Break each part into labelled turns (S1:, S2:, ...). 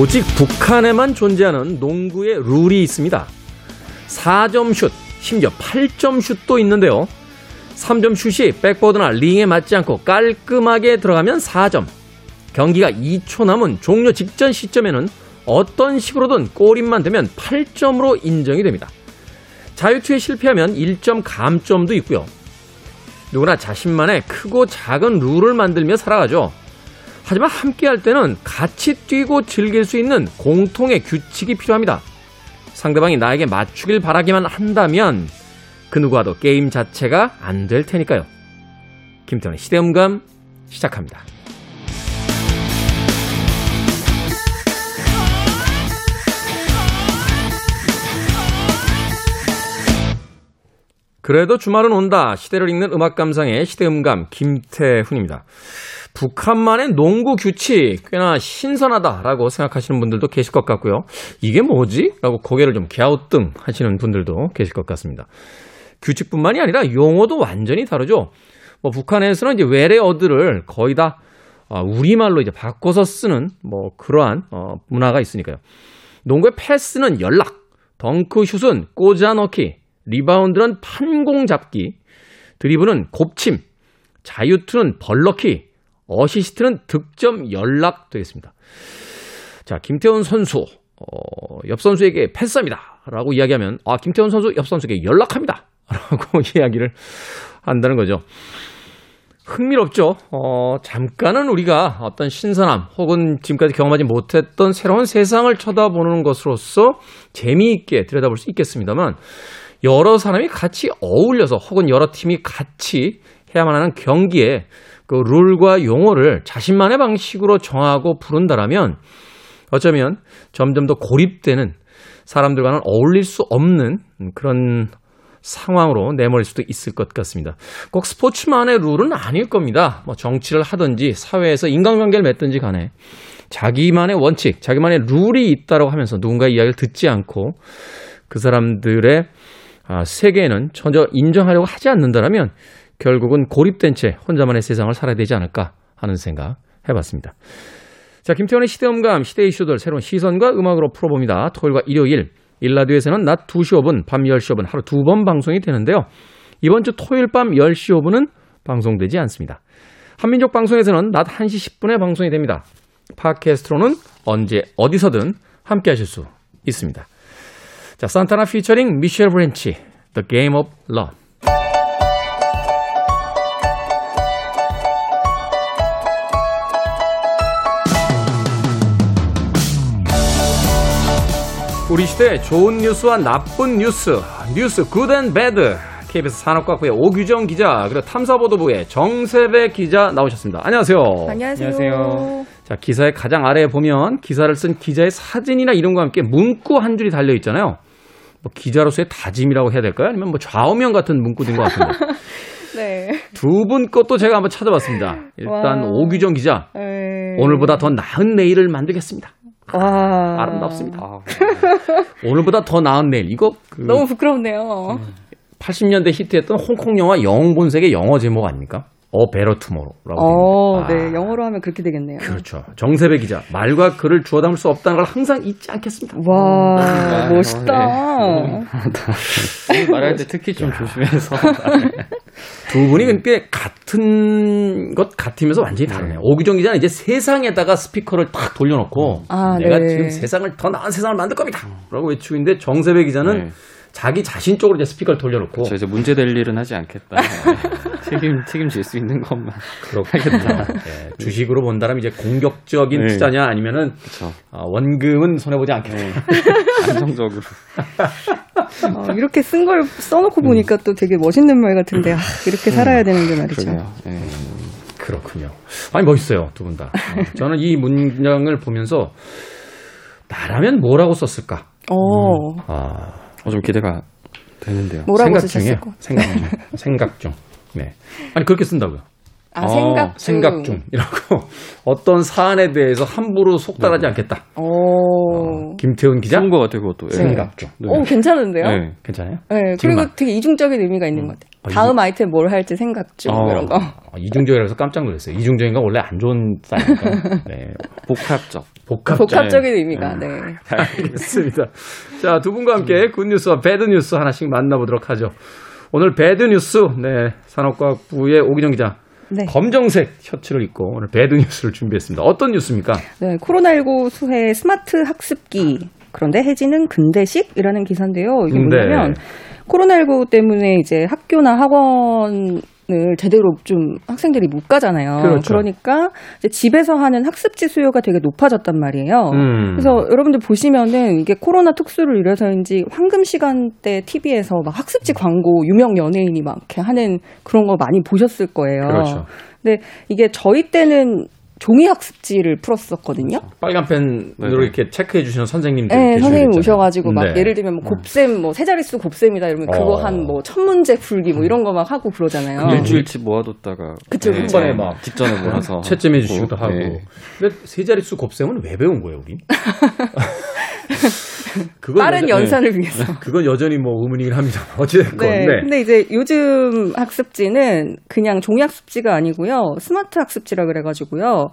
S1: 오직 북한에만 존재하는 농구의 룰이 있습니다. 4점 슛, 심지어 8점 슛도 있는데요. 3점 슛이 백보드나 링에 맞지 않고 깔끔하게 들어가면 4점. 경기가 2초 남은 종료 직전 시점에는 어떤 식으로든 골인만 되면 8점으로 인정이 됩니다. 자유투에 실패하면 1점 감점도 있고요. 누구나 자신만의 크고 작은 룰을 만들며 살아가죠. 하지만 함께 할 때는 같이 뛰고 즐길 수 있는 공통의 규칙이 필요합니다. 상대방이 나에게 맞추길 바라기만 한다면 그 누구와도 게임 자체가 안 될 테니까요. 김태훈의 시대음감 시작합니다. 그래도 주말은 온다. 시대를 읽는 음악 감상의 시대음감 김태훈입니다. 북한만의 농구 규칙 꽤나 신선하다라고 생각하시는 분들도 계실 것 같고요. 이게 뭐지? 라고 고개를 좀 갸우뚱 하시는 분들도 계실 것 같습니다. 규칙뿐만이 아니라 용어도 완전히 다르죠. 뭐 북한에서는 이제 외래어들을 거의 다 어, 우리말로 이제 바꿔서 쓰는 뭐 그러한 어, 문화가 있으니까요. 농구의 패스는 연락, 덩크슛은 꽂아넣기, 리바운드는 판공 잡기, 드리블은 곱침, 자유투는 벌넣기, 어시스트는 득점 연락 되겠습니다. 자, 김태훈 선수, 어, 옆 선수에게 패스합니다. 라고 이야기하면, 아, 김태훈 선수 옆 선수에게 연락합니다. 라고 이야기를 한다는 거죠. 흥미롭죠. 어, 잠깐은 우리가 어떤 신선함 혹은 지금까지 경험하지 못했던 새로운 세상을 쳐다보는 것으로서 재미있게 들여다볼 수 있겠습니다만 여러 사람이 같이 어울려서 혹은 여러 팀이 같이 해야만 하는 경기에 그 룰과 용어를 자신만의 방식으로 정하고 부른다라면 어쩌면 점점 더 고립되는 사람들과는 어울릴 수 없는 그런 상황으로 내몰릴 수도 있을 것 같습니다. 꼭 스포츠만의 룰은 아닐 겁니다. 뭐 정치를 하든지 사회에서 인간관계를 맺든지 간에 자기만의 원칙, 자기만의 룰이 있다고 하면서 누군가의 이야기를 듣지 않고 그 사람들의 아, 세계에는 전혀 인정하려고 하지 않는다면 결국은 고립된 채 혼자만의 세상을 살아야 되지 않을까 하는 생각 해봤습니다. 자, 김태훈의 시대음감, 시대 이슈들 새로운 시선과 음악으로 풀어봅니다. 토요일과 일요일, 1라디오에서는 낮 2시 5분, 밤 10시 5분 하루 두 번 방송이 되는데요. 이번 주 토요일 밤 10시 5분은 방송되지 않습니다. 한민족 방송에서는 낮 1시 10분에 방송이 됩니다. 팟캐스트로는 언제 어디서든 함께 하실 수 있습니다. 자, 산타나 피처링 미셸 브랜치, The Game of Love. 우리 시대 좋은 뉴스와 나쁜 뉴스, 뉴스 good and bad. KBS 산업과학부의 오규정 기자, 그리고 탐사보도부의 정세배 기자 나오셨습니다. 안녕하세요.
S2: 안녕하세요.
S3: 안녕하세요.
S1: 자, 기사의 가장 아래에 보면 기사를 쓴 기자의 사진이나 이름과 함께 문구 한 줄이 달려 있잖아요. 뭐 기자로서의 다짐이라고 해야 될까요? 아니면 뭐 좌우명 같은 문구인 것 같은데.
S2: 네.
S1: 두 분 것도 제가 한번 찾아봤습니다. 일단
S2: 와.
S1: 오규정 기자,
S2: 네.
S1: 오늘보다 더 나은 내일을 만들겠습니다.
S2: 와.
S1: 아름답습니다.
S3: 아,
S1: 오늘보다 더 나은 내일. 이거 그
S2: 너무 부끄럽네요.
S1: 80년대 히트했던 홍콩 영화 영본색의 영어 제목 아닙니까? A better tomorrow라고.
S2: 어,
S1: 됩니다.
S2: 네. 영어로 하면 그렇게 되겠네요.
S1: 그렇죠. 정세배 기자 말과 글을 주워 담을 수 없다는 걸 항상 잊지 않겠습니다.
S2: 와,
S3: 아,
S2: 멋있다.
S3: 네. 말할 때 특히 좀 조심해서.
S1: 두 분이 꽤 같은 것 같으면서 완전히 다르네요. 오규정 기자는 이제 세상에다가 스피커를 딱 돌려놓고
S2: 아,
S1: 내가
S2: 네.
S1: 지금 세상을 더 나은 세상을 만들 겁니다. 라고 외치고 있는데 정세배 기자는
S3: 네.
S1: 자기 자신 쪽으로 이제 스피커를 돌려놓고
S3: 저 이제 문제 될 일은 하지 않겠다. 네. 책임 책임질 수 있는 것만.
S1: 그렇겠다. 예, 주식으로 본다면 이제 공격적인
S3: 네.
S1: 투자냐 아니면은
S3: 그렇죠.
S1: 어, 원금은 손해 보지 않겠다.
S3: 안정적으로.
S2: 어, 이렇게 쓴 걸 써놓고 보니까 또 되게 멋있는 말 같은데, 아, 이렇게 살아야 되는데 말이죠.
S3: 그러게요. 네.
S1: 그렇군요. 아니 멋있어요 두 분 다. 어, 저는 이 문장을 보면서 나라면 뭐라고 썼을까?
S2: 어,
S1: 아,
S3: 어, 좀 기대가 되는데요.
S2: 뭐라고
S1: 생각
S2: 쓰셨을
S1: 중이에요.
S2: 거?
S1: 생각 중. 생각 중. 네. 아니 그렇게 쓴다고요.
S2: 아,
S3: 어,
S2: 생각 중.
S1: 생각 중이라고 어떤 사안에 대해서 함부로 속달하지 않겠다.
S2: 오.
S1: 김태훈 기자
S3: 좋은 것 같아요, 그것도. 예.
S1: 생각 중.
S3: 네.
S2: 오, 괜찮은데요? 네.
S3: 네.
S1: 괜찮아요?
S2: 그리고
S1: 정말.
S2: 되게 이중적인 의미가 있는 것 같아요.
S1: 아,
S2: 다음 아이템 뭘 할지 생각 중,
S3: 어.
S2: 이런 거.
S1: 아, 이중적이라서 깜짝 놀랐어요. 이중적인가 원래 안 좋은 사이니까. 네.
S3: 복합적.
S1: 복합적.
S2: 복합적 인 의미가, 네.
S1: 알겠습니다. 자, 두 분과 함께 굿뉴스와 배드뉴스 하나씩 만나보도록 하죠. 오늘 bad news, 네, 산업과학부의 오기정 기자.
S2: 네.
S1: 검정색 셔츠를 입고 오늘 bad news를 준비했습니다. 어떤 뉴스입니까?
S2: 네, 코로나19 수혜 스마트 학습기. 그런데 해지는 근대식이라는 기사인데요. 이게
S1: 네.
S2: 뭐냐면 코로나19 때문에 이제 학교나 학원 을 제대로 좀 학생들이 못 가잖아요.
S1: 그렇죠.
S2: 러니까 집에서 하는 학습지 수요가 되게 높아졌단 말이에요.
S1: 음.
S2: 그래서 여러분들 보시면은 이게 코로나 특수를 이래서인지 황금 시간대 TV에서 막 학습지 광고 유명 연예인이 막 이렇게 하는 그런 거 많이 보셨을 거예요.
S1: 그렇죠.
S2: 근데 이게 저희 때는 종이 학습지를 풀었었거든요.
S1: 빨간 펜으로
S3: 네.
S1: 이렇게 체크해 주시는 선생님들.
S2: 네. 선생님 오셔가지고 막
S1: 네.
S2: 예를 들면 뭐 곱셈 뭐 세 자릿수 곱셈이다 이러면 그거
S1: 어.
S2: 한뭐 천 문제 풀기 뭐 이런 거 막 하고 그러잖아요.
S1: 음.
S3: 일주일치 모아뒀다가
S2: 그쵸,
S3: 네,
S2: 그쵸.
S1: 한 번에 막
S3: 직전에 모아서
S1: 채점해 주시기도
S3: 네.
S1: 하고. 근데 세 자릿수 곱셈은 왜 배운 거예요, 우리? 그건
S2: 빠른
S1: 여전-
S2: 연산을 위해서.
S1: 네. 그건 여전히 뭐 의문이긴 합니다. 어찌됐건.
S2: 네.
S1: 네.
S2: 근데 이제 요즘 학습지는 그냥 종이 학습지가 아니고요. 스마트 학습지라 그래가지고요.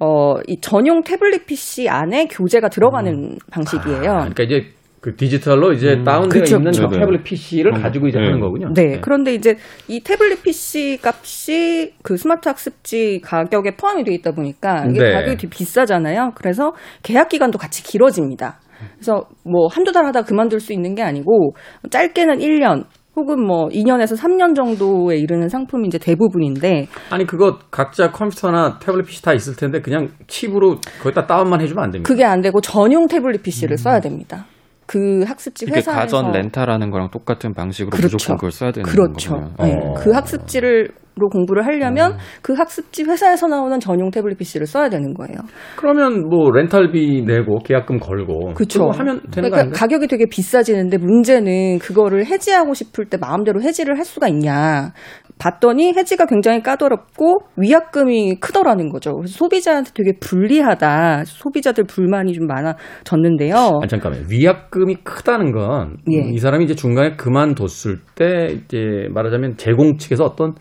S2: 어, 이 전용 태블릿 PC 안에 교재가 들어가는 방식이에요.
S1: 아, 그러니까 이제 그 디지털로 이제 다운되어
S2: 그쵸,
S1: 있는
S3: 그쵸.
S1: 저 태블릿 PC를 가지고 이제
S3: 네.
S1: 하는 거군요.
S2: 네, 그런데 이제 이 태블릿 PC 값이 그 스마트 학습지 가격에 포함이 돼 있다 보니까 이게
S1: 네.
S2: 가격이 되게 비싸잖아요. 그래서 계약 기간도 같이 길어집니다. 그래서 뭐 한두 달 하다 그만둘 수 있는 게 아니고 짧게는 1년 혹은 뭐 2년에서 3년 정도에 이르는 상품이 이제 대부분인데
S1: 아니 그거 각자 컴퓨터나 태블릿 PC 다 있을 텐데 그냥 칩으로 거기다 다운만 해주면 안 됩니까?
S2: 그게 안 되고 전용 태블릿 PC를 써야 됩니다. 그 학습지 회사에서
S3: 가전 렌탈하는 거랑 똑같은 방식으로
S2: 그렇죠.
S3: 무조건 그걸 써야 되는
S2: 그렇죠.
S3: 거군요.
S2: 네.
S1: 어.
S2: 그 학습지를 로 공부를 하려면 그 학습지 회사에서 나오는 전용 태블릿 PC를 써야 되는 거예요.
S1: 그러면 뭐 렌탈비 내고 계약금 걸고. 그거 하면 되는
S2: 그러니까
S1: 거 아닌가요?
S2: 가격이 되게 비싸지는데 문제는 그거를 해지하고 싶을 때 마음대로 해지를 할 수가 있냐. 봤더니 해지가 굉장히 까다롭고 위약금이 크더라는 거죠. 그래서 소비자한테 되게 불리하다. 소비자들 불만이 좀 많아졌는데요.
S1: 아니, 잠깐만요. 위약금이 크다는 건이
S2: 예.
S1: 사람이 이제 중간에 그만뒀을 때 이제 말하자면 제공 측에서 어떤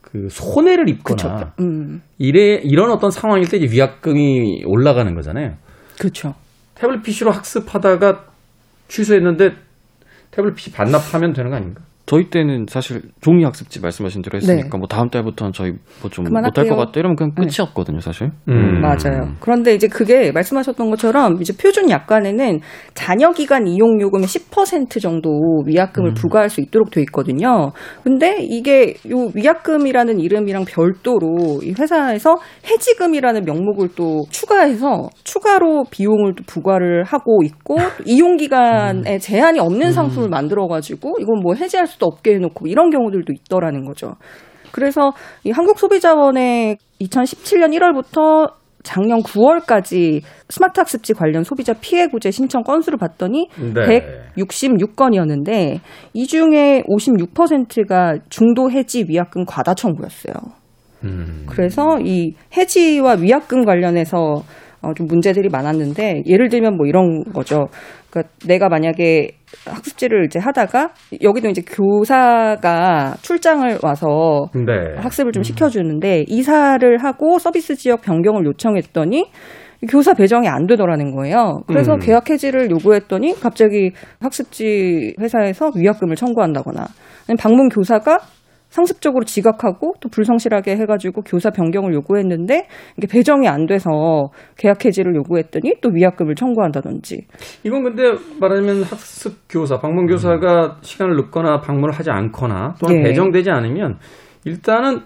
S1: 그 손해를 입거나.
S2: 음,
S1: 이래 이런 어떤 상황일 때 이제 위약금이 올라가는 거잖아요.
S2: 그렇죠.
S1: 태블릿 PC로 학습하다가 취소했는데 태블릿 PC 반납하면 되는 거 아닌가?
S3: 저희 때는 사실 종이 학습지 말씀하신 대로 했으니까
S2: 네.
S3: 뭐 다음 달부터는 저희 뭐 좀. 못할 것 같다 이러면 그냥 끝이었거든요, 사실.
S1: 음.
S2: 맞아요. 그런데 이제 그게 말씀하셨던 것처럼 이제 표준 약관에는 자녀 기간 이용 요금의 10% 정도 위약금을 부과할 수 있도록 돼 있거든요. 근데 이게 요 위약금이라는 이름이랑 별도로 이 회사에서 해지금이라는 명목을 또 추가해서 추가로 비용을 또 부과를 하고 있고 또 이용 기간에 제한이 없는 상품을 만들어 가지고 이건 뭐 해지할 수도 없게 해 놓고 이런 경우들도 있더라는 거죠. 그래서 이 한국소비자원의 2017년 1월부터 작년 9월까지 스마트 학습지 관련 소비자 피해 구제 신청 건수를 봤더니
S1: 네.
S2: 166건이었는데 이 중에 56%가 중도 해지 위약금 과다 청구였어요.
S1: 음.
S2: 그래서 이 해지와 위약금 관련해서 어, 좀 문제들이 많았는데 예를 들면 뭐 이런 거죠. 그러니까 내가 만약에 학습지를 이제 하다가 여기도 이제 교사가 출장을 와서
S1: 네.
S2: 학습을 좀 시켜주는데 이사를 하고 서비스 지역 변경을 요청했더니 교사 배정이 안 되더라는 거예요. 그래서
S1: 음.
S2: 계약 해지를 요구했더니 갑자기 학습지 회사에서 위약금을 청구한다거나 방문 교사가 상습적으로 지각하고 또 불성실하게 해가지고 교사 변경을 요구했는데 이게 배정이 안 돼서 계약 해지를 요구했더니 또 위약금을 청구한다든지
S1: 이건 근데 말하자면 학습 교사, 방문 교사가 시간을 늦거나 방문을 하지 않거나 또는
S2: 네.
S1: 배정되지 않으면 일단은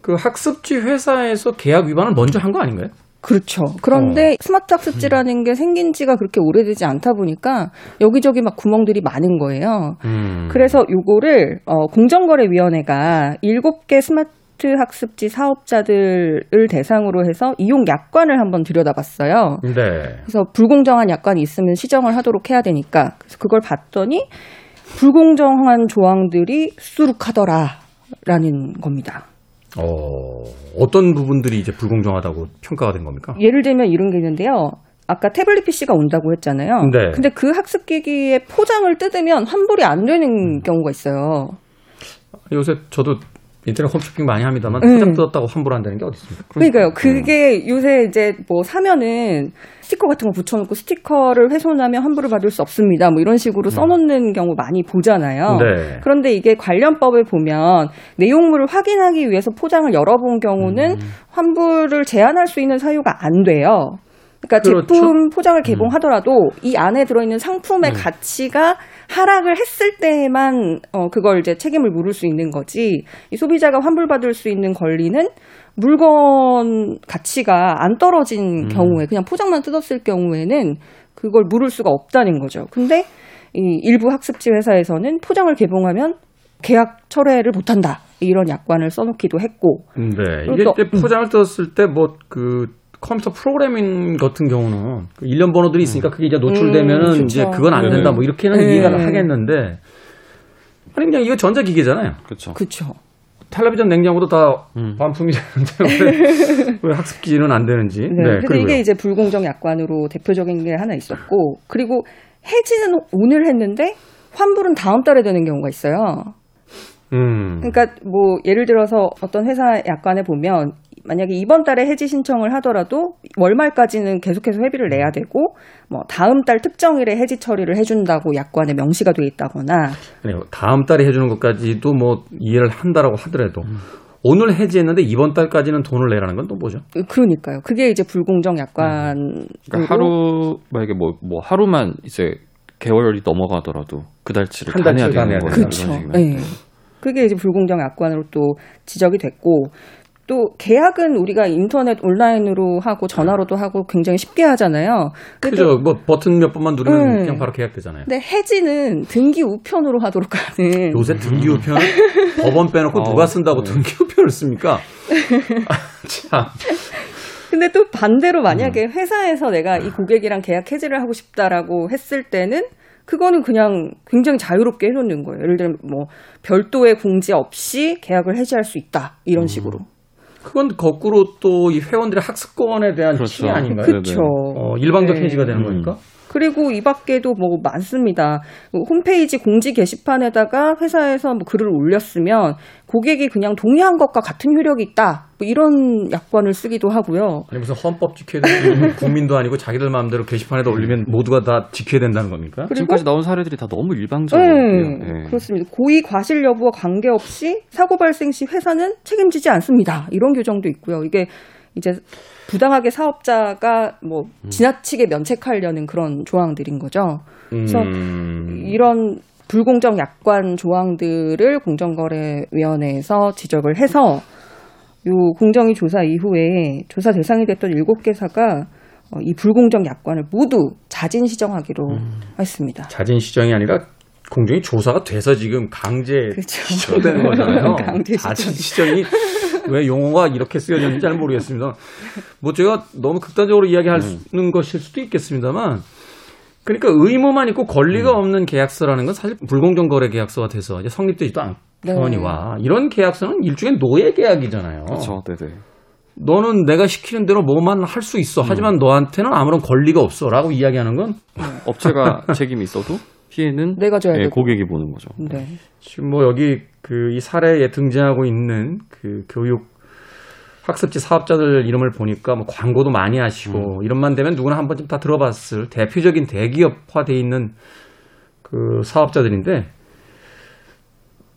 S1: 그 학습지 회사에서 계약 위반을 먼저 한 거 아닌가요?
S2: 그렇죠. 그런데 스마트 학습지라는 게 생긴 지가 그렇게 오래되지 않다 보니까 여기저기 막 구멍들이 많은 거예요.
S1: 음.
S2: 그래서 요거를 어, 공정거래위원회가 7개 스마트 학습지 사업자들을 대상으로 해서 이용 약관을 한번 들여다봤어요.
S1: 네.
S2: 그래서 불공정한 약관이 있으면 시정을 하도록 해야 되니까 그래서 그걸 봤더니 불공정한 조항들이 수룩하더라라는 겁니다.
S1: 어. 어떤 부분들이 이제 불공정하다고 평가가 된 겁니까?
S2: 예를 들면 이런 게 있는데요. 아까 태블릿 PC가 온다고 했잖아요.
S1: 네.
S2: 근데 그 학습기기의 포장을 뜯으면 환불이 안 되는 경우가 있어요.
S1: 요새 저도 인터넷 홈쇼핑 많이 합니다만
S2: 음.
S1: 포장 뜯었다고 환불한다는 게 어디 있습니까?
S2: 그러니까요. 그게 요새 이제 뭐 사면은 스티커 같은 거 붙여놓고 스티커를 훼손하면 환불을 받을 수 없습니다. 뭐 이런 식으로 써놓는 경우 많이 보잖아요.
S1: 네.
S2: 그런데 이게 관련법에 보면 내용물을 확인하기 위해서 포장을 열어본 경우는 환불을 제한할 수 있는 사유가 안 돼요. 그러니까
S1: 그렇죠.
S2: 제품 포장을 개봉하더라도 이 안에 들어있는 상품의
S1: 네.
S2: 가치가 하락을 했을 때만 어 그걸 이제 책임을 물을 수 있는 거지. 이 소비자가 환불받을 수 있는 권리는 물건 가치가 안 떨어진 경우에 그냥 포장만 뜯었을 경우에는 그걸 물을 수가 없다는 거죠. 근데 이 일부 학습지 회사에서는 포장을 개봉하면 계약 철회를 못한다 이런 약관을 써놓기도 했고
S1: 네. 이게 이제 포장을 뜯었을 때 뭐그 컴퓨터 프로그래밍 같은 경우는 그 일련 번호들이 있으니까 그게 이제 노출되면은
S2: 음,
S1: 이제. 그건 안 된다
S3: 네네.
S1: 뭐 이렇게는
S2: 네.
S1: 이해가 하겠는데 아니 그냥 이거 전자기기잖아요.
S3: 그렇죠.
S2: 그렇죠.
S1: 텔레비전 냉장고도 다
S3: 음.
S1: 반품이 되는데 왜, 왜 학습기는 안 되는지.
S2: 네.
S1: 네.
S2: 그래서
S1: 그리고요.
S2: 이게 이제 불공정 약관으로 대표적인 게 하나 있었고 그리고 해지는 오늘 했는데 환불은 다음 달에 되는 경우가 있어요.
S1: 음.
S2: 그러니까 뭐 예를 들어서 어떤 회사 약관에 보면 만약에 이번 달에 해지 신청을 하더라도 월말까지는 계속해서 회비를 내야 되고 뭐 다음 달 특정일에 해지 처리를 해준다고 약관에 명시가 돼 있다거나
S1: 아니, 다음 달에 해주는 것까지도 뭐 이해를 한다라고 하더라도
S2: 음.
S1: 오늘 해지했는데 이번 달까지는 돈을 내라는 건 또 뭐죠?
S2: 그러니까요. 그게 이제 불공정 약관으로
S3: 그러니까 하루 만약에 뭐, 뭐 하루만 이제 개월이 넘어가더라도 그 달치를 한다 내야 되는 거예요.
S2: 그렇죠. 네. 그게 이제 불공정 약관으로 또 지적이 됐고 또 계약은 우리가 인터넷 온라인으로 하고 전화로도 하고 굉장히 쉽게 하잖아요.
S1: 그죠? 뭐 버튼 몇 번만 누르면
S2: 음.
S1: 그냥 바로 계약되잖아요.
S2: 근데 해지는 등기 우편으로 하도록 하는
S1: 요새 등기 우편을 법원 빼놓고
S3: 어,
S1: 누가 쓴다고
S3: 네.
S1: 등기 우편을 씁니까? 아, 참.
S2: 근데 또 반대로 만약에
S1: 음.
S2: 회사에서 내가 이 고객이랑 계약 해지를 하고 싶다라고 했을 때는 그거는 그냥 굉장히 자유롭게 해놓는 거예요. 예를 들면 뭐 별도의 공지 없이 계약을 해지할 수 있다
S1: 음.
S2: 이런 식으로.
S1: 그건 거꾸로 또 이 회원들의 학습권에 대한
S3: 그렇죠.
S1: 침해 아닌가요?
S3: 그-
S2: 그렇죠.
S1: 어, 일방적
S2: 네.
S1: 해지가 되는
S3: 음.
S1: 거니까?
S2: 그리고 이 밖에도 뭐 많습니다. 뭐 홈페이지 공지 게시판에다가 회사에서 뭐 글을 올렸으면 고객이 그냥 동의한 것과 같은 효력이 있다. 뭐 이런 약관을 쓰기도 하고요.
S1: 아니 무슨 헌법 지켜야 되는 국민도 아니고 자기들 마음대로 게시판에다 올리면 모두가 다 지켜야 된다는 겁니까?
S2: 그리고
S3: 지금까지 나온 사례들이 다 너무 일방적이에요.
S2: 네,
S3: 예.
S2: 그렇습니다. 고의 과실 여부와 관계없이 사고 발생 시 회사는 책임지지 않습니다. 이런 규정도 있고요. 이게 이제 부당하게 사업자가 뭐 지나치게 면책하려는 그런 조항들인 거죠. 그래서
S1: 음.
S2: 이런 불공정 약관 조항들을 공정거래위원회에서 지적을 해서 요 공정위 조사 이후에 조사 대상이 됐던 일곱 개사가 어, 이 불공정 약관을 모두 자진 시정하기로 했습니다.
S1: 자진 시정이 아니라 공정이 조사가 돼서 지금 강제
S2: 그렇죠.
S1: 시정되는 거잖아요.
S2: 강제 시정.
S1: 자진 시정이 왜 용어가 이렇게 쓰여졌는지 잘 모르겠습니다. 뭐 제가 너무 극단적으로 이야기하는 것일 수도 있겠습니다만 그러니까 의무만 있고 권리가 없는 계약서라는 건 사실 불공정 거래 계약서가 돼서 이제 성립되지도
S2: 네.
S1: 않거니와 이런 계약서는 일종의 노예 계약이잖아요.
S3: 그렇죠. 네네.
S1: 너는 내가 시키는 대로 뭐만 할 수 있어. 하지만 너한테는 아무런 권리가 없어라고 이야기하는 건
S3: 업체가 책임이 있어도 피해는
S2: 내가 져야
S3: 예. 고객이 보는 거죠.
S2: 네.
S1: 지금 뭐 여기 그 이 사례에 등장하고 있는 그 교육 학습지 사업자들 이름을 보니까 뭐 광고도 많이 하시고 이름만 되면 누구나 한 번쯤 다 들어봤을 대표적인 대기업화돼 있는 그 사업자들인데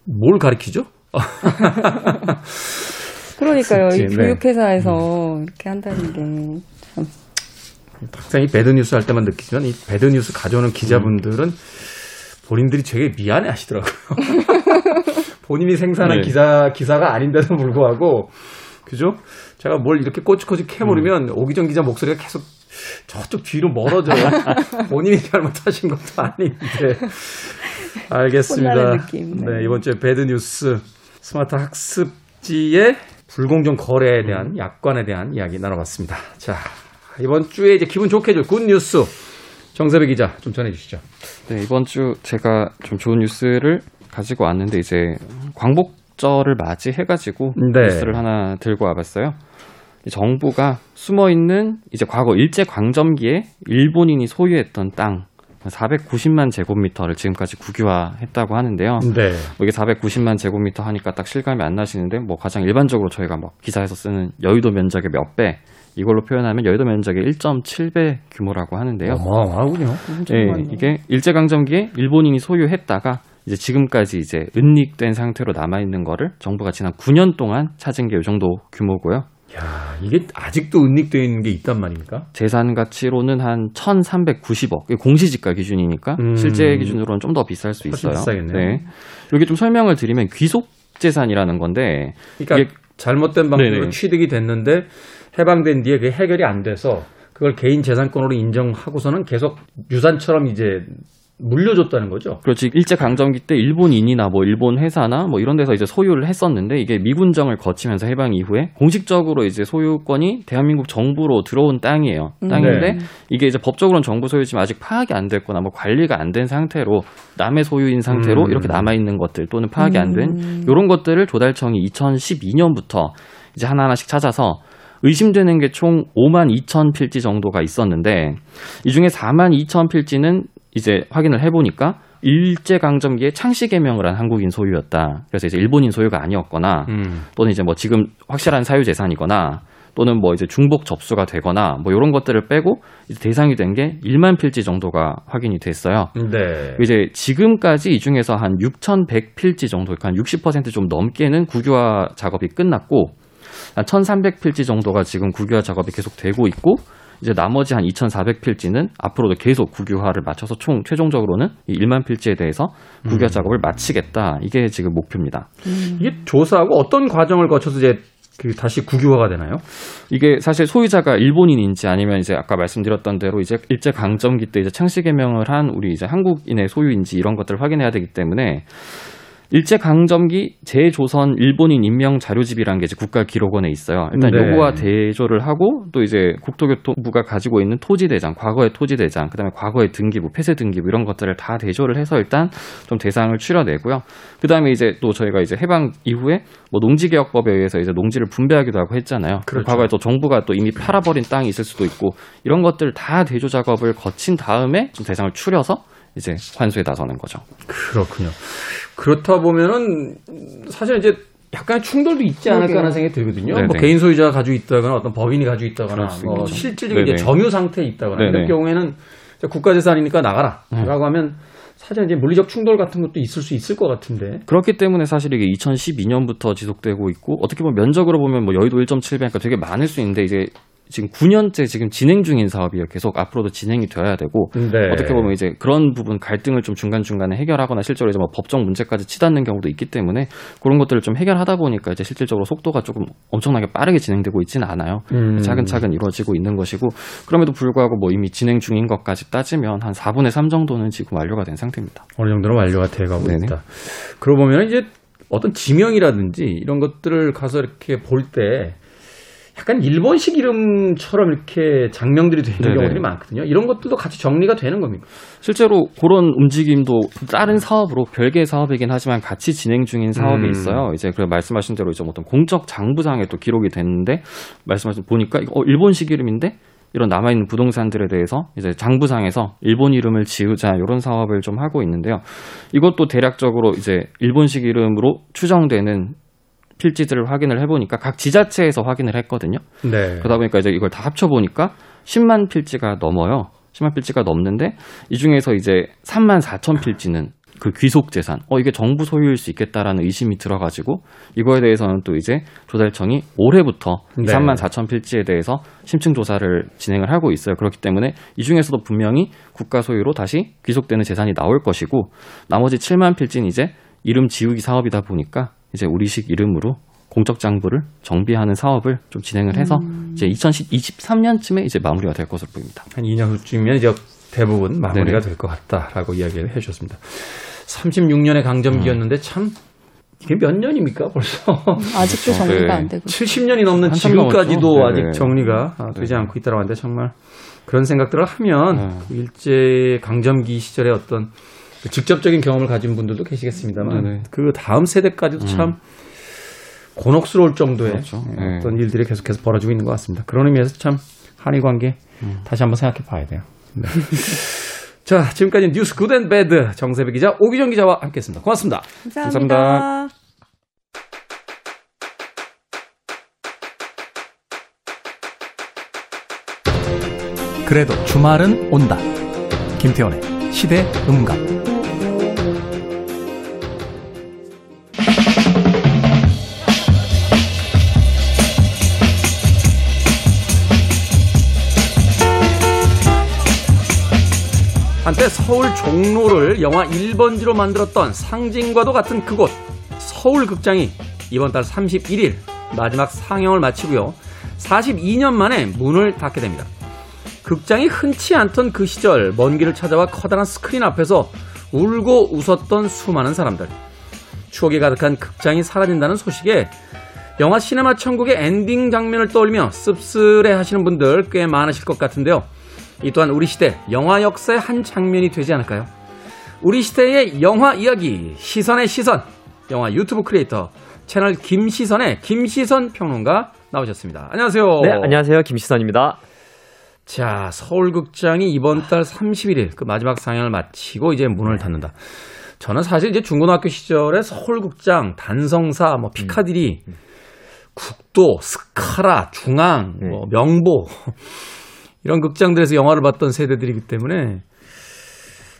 S1: 뭘 가리키죠?
S2: 그러니까요. 이
S1: 네.
S2: 교육회사에서 이렇게 한다는 게 참.
S1: 항상 이 배드 뉴스 할 때만 느끼지만 이 배드 뉴스 가져오는 기자분들은 본인들이 되게 미안해 하시더라고요. 본인이 생산한
S3: 네.
S1: 기사, 기사가 아닌데도 불구하고, 그죠? 제가 뭘 이렇게 꼬치꼬치 캐물으면 오기정 기자 목소리가 계속 저쪽 뒤로 멀어져요. 본인이 잘못하신 것도 아닌데. 알겠습니다.
S2: 네.
S1: 네, 이번 주에 배드 뉴스 스마트 학습지의 불공정 거래에 대한 약관에 대한 이야기 나눠봤습니다. 자, 이번 주에 이제 기분 좋게 해줄 good news 정세배 기자 좀 전해 주시죠.
S3: 네, 이번 주 제가 좀 좋은 뉴스를 가지고 왔는데 이제 광복절을 맞이해가지고
S1: 네.
S3: 뉴스를 하나 들고 와봤어요. 이 정부가 숨어 있는 이제 과거 일제 강점기에 일본인이 소유했던 땅 490만 제곱미터를 지금까지 국유화했다고 하는데요.
S1: 네.
S3: 뭐 이게 490만 제곱미터 하니까 딱 실감이 안 나시는데 뭐 가장 일반적으로 저희가 뭐 기사에서 쓰는 여의도 면적의 몇 배 이걸로 표현하면 여의도 면적의 1.7배 규모라고 하는데요.
S1: 어마어마하군요.
S3: 예, 이게 일제강점기에 일본인이 소유했다가 이제 지금까지 이제 은닉된 상태로 남아 있는 거를 정부가 지난 9년 동안 찾은 게 이 정도 규모고요.
S1: 야, 이게 아직도 은닉되어 있는 게 있단 말입니까?
S3: 재산 가치로는 한 1,390억. 이게 공시지가 기준이니까
S1: 음.
S3: 실제 기준으로는 좀 더 비쌀 수 있어요.
S1: 비싸겠네요.
S3: 여기 좀 설명을 드리면 귀속 재산이라는 건데
S1: 그러니까 잘못된 방식으로
S3: 네네.
S1: 취득이 됐는데 해방된 뒤에 그게 해결이 안 돼서 그걸 개인 재산권으로 인정하고서는 계속 유산처럼 이제 물려줬다는 거죠.
S3: 그렇지 일제 강점기 때 일본인이나 뭐 일본 회사나 뭐 이런 데서 이제 소유를 했었는데 이게 미군정을 거치면서 해방 이후에 공식적으로 이제 소유권이 대한민국 정부로 들어온 땅이에요. 땅인데
S1: 네.
S3: 이게 이제 법적으로는 정부 소유지만 아직 파악이 안 됐거나 뭐 관리가 안 된 상태로 남의 소유인 상태로
S1: 음.
S3: 이렇게 남아 있는 것들 또는 파악이 안된
S2: 음.
S3: 이런 것들을 조달청이 2012년부터 이제 하나하나씩 찾아서 의심되는 게 총 5만 2천 필지 정도가 있었는데 이 중에 4만 2천 필지는 이제 확인을 해보니까 일제 강점기에 창씨 개명을 한 한국인 소유였다. 그래서 이제 일본인 소유가 아니었거나
S1: 음.
S3: 또는 이제 뭐 지금 확실한 사유 재산이거나 또는 뭐 이제 중복 접수가 되거나 뭐 이런 것들을 빼고 이제 대상이 된 게 1만 필지 정도가 확인이 됐어요.
S1: 네.
S3: 이제 지금까지 이 중에서 한 6,100필지 정도, 그러니까 한 60%좀 넘게는 국유화 작업이 끝났고, 한 1,300필지 정도가 지금 국유화 작업이 계속 되고 있고, 이제 나머지 한 2,400필지는 앞으로도 계속 국유화를 맞춰서 총 최종적으로는 이 1만 필지에 대해서 국유화
S1: 음.
S3: 작업을 마치겠다. 이게 지금 목표입니다.
S1: 이게 조사하고 어떤 과정을 거쳐서 이제 그 다시 국유화가 되나요?
S3: 이게 사실 소유자가 일본인인지 아니면 이제 아까 말씀드렸던 대로 이제 일제 강점기 때 이제 창씨 개명을 한 우리 이제 한국인의 소유인지 이런 것들을 확인해야 되기 때문에 일제 강점기 재조선 일본인 임명 자료집이라는 게 이제 국가기록원에 있어요. 일단
S1: 네.
S3: 요거와 대조를 하고 또 이제 국토교통부가 가지고 있는 토지대장, 과거의 토지대장, 그다음에 과거의 등기부, 폐쇄 등기부 이런 것들을 다 대조를 해서 일단 좀 대상을 추려내고요. 그다음에 이제 또 저희가 이제 해방 이후에 뭐 농지개혁법에 의해서 이제 농지를 분배하기도 하고 했잖아요.
S1: 그렇죠.
S3: 과거에 또 정부가 또 이미 팔아버린 땅이 있을 수도 있고 이런 것들 다 대조 작업을 거친 다음에 좀 대상을 추려서 이제 환수에 나서는 거죠.
S1: 그렇군요. 그렇다 보면은 사실 이제 약간 충돌도 있지 않을까 하는. 생각이 들거든요.
S3: 네네.
S1: 뭐 개인 소유자가 가지고 있다거나 어떤 법인이 가지고 있다거나 뭐. 실질적인 이제. 점유 상태에 있다거나 이런
S3: 네네.
S1: 경우에는 이제 국가 재산이니까 나가라
S3: 음.
S1: 라고 하면 사실 이제 물리적 충돌 같은 것도 있을 수 있을 것 같은데
S3: 그렇기 때문에 사실 이게 2012년부터 지속되고 있고 어떻게 보면 면적으로 보면 뭐 여의도 1.7배니까 되게 많을 수 있는데 이제 지금 9년째 지금 진행 중인 사업이에요. 계속 앞으로도 진행이 되어야 되고
S1: 네.
S3: 어떻게 보면 이제 그런 부분 갈등을 좀 중간 중간에 해결하거나 실제로 이제 뭐 법적 문제까지 치닫는 경우도 있기 때문에 그런 것들을 좀 해결하다 보니까 이제 실질적으로 속도가 조금 엄청나게 빠르게 진행되고 있지는 않아요.
S1: 음.
S3: 차근차근 이루어지고 있는 것이고 그럼에도 불구하고 뭐 이미 진행 중인 것까지 따지면 한 4분의 3 정도는 지금 완료가 된 상태입니다.
S1: 어느 정도는 완료가 돼가고
S3: 네네.
S1: 있다. 그러고 보면 이제 어떤 지명이라든지 이런 것들을 가서 이렇게 볼 때 약간 일본식 이름처럼 이렇게 장명들이 되는
S3: 네네.
S1: 경우들이 많거든요. 이런 것들도 같이 정리가 되는 겁니까?
S3: 실제로 그런 움직임도 다른 사업으로 별개의 사업이긴 하지만 같이 진행 중인 사업이
S1: 음.
S3: 있어요. 이제 그 말씀하신 대로 이제 어떤 공적 장부상에 또 기록이 됐는데 말씀하신 보니까 어, 일본식 이름인데 이런 남아 있는 부동산들에 대해서 이제 장부상에서 일본 이름을 지으자 이런 사업을 좀 하고 있는데요. 이것도 대략적으로 이제 일본식 이름으로 추정되는 필지들을 확인을 해보니까 각 지자체에서 확인을 했거든요.
S1: 네.
S3: 그러다 보니까 이제 이걸 다 합쳐 보니까 10만 필지가 넘어요. 10만 필지가 넘는데 이 중에서 이제 3만 4천 필지는 그 귀속 재산. 어 이게 정부 소유일 수 있겠다라는 의심이 들어가지고 이거에 대해서는 또 이제 조달청이 올해부터
S1: 네.
S3: 3만 4천 필지에 대해서 심층 조사를 진행을 하고 있어요. 그렇기 때문에 이 중에서도 분명히 국가 소유로 다시 귀속되는 재산이 나올 것이고 나머지 7만 필지는 이제 이름 지우기 사업이다 보니까 이제 우리식 이름으로 공적 장부를 정비하는 사업을 좀 진행을 해서 이제 2023년쯤에 이제 마무리가 될 것으로 보입니다.
S1: 한 2년 후쯤이면 이제 대부분 마무리가. 될 것 같다라고 이야기를 해주셨습니다. 36년의 강점기였는데 참 이게 몇 년입니까 벌써?
S2: 아직도
S3: 그렇죠.
S2: 정리가
S3: 네.
S2: 안 되고.
S1: 70년이 넘는 지금까지도
S3: 넘었죠.
S1: 아직. 정리가 아, 되지. 않고 있다고 하는데 정말 그런 생각들을 하면
S3: 네.
S1: 그 일제 강점기 시절의 어떤 직접적인 경험을 가진 분들도 계시겠습니다만
S3: 네네.
S1: 그 다음 세대까지도 참 곤혹스러울 정도의
S3: 그렇죠.
S1: 예,
S3: 네.
S1: 어떤 일들이 계속해서 벌어지고 있는 것 같습니다. 그런 의미에서 참 한일 관계 다시 한번 생각해 봐야 돼요. 네. 자, 지금까지 뉴스 good and bad 정세배 기자, 오기정 기자와 함께했습니다. 고맙습니다.
S2: 감사합니다.
S3: 감사합니다.
S4: 그래도 주말은 온다. 김태원의 시대 음감.
S1: 한때 서울 종로를 영화 1번지로 만들었던 상징과도 같은 그곳 서울극장이 이번 달 31일 마지막 상영을 마치고요. 42년 만에 문을 닫게 됩니다. 극장이 흔치 않던 그 시절 먼 길을 찾아와 커다란 스크린 앞에서 울고 웃었던 수많은 사람들. 추억이 가득한 극장이 사라진다는 소식에 영화 시네마 천국의 엔딩 장면을 떠올리며 씁쓸해 하시는 분들 꽤 많으실 것 같은데요. 이 또한 우리 시대 영화 역사의 한 장면이 되지 않을까요? 우리 시대의 영화 이야기 시선의 시선 영화 유튜브 크리에이터 채널 김시선의 김시선 평론가 나오셨습니다. 안녕하세요.
S5: 네, 안녕하세요. 김시선입니다.
S1: 자, 서울극장이 이번 달 31일 그 마지막 상영을 마치고 이제 문을 닫는다. 저는 사실 이제 중고등학교 시절에 서울극장, 단성사, 뭐 피카디리, 국도, 스카라, 중앙,
S5: 네.
S1: 뭐 명보 이런 극장들에서 영화를 봤던 세대들이기 때문에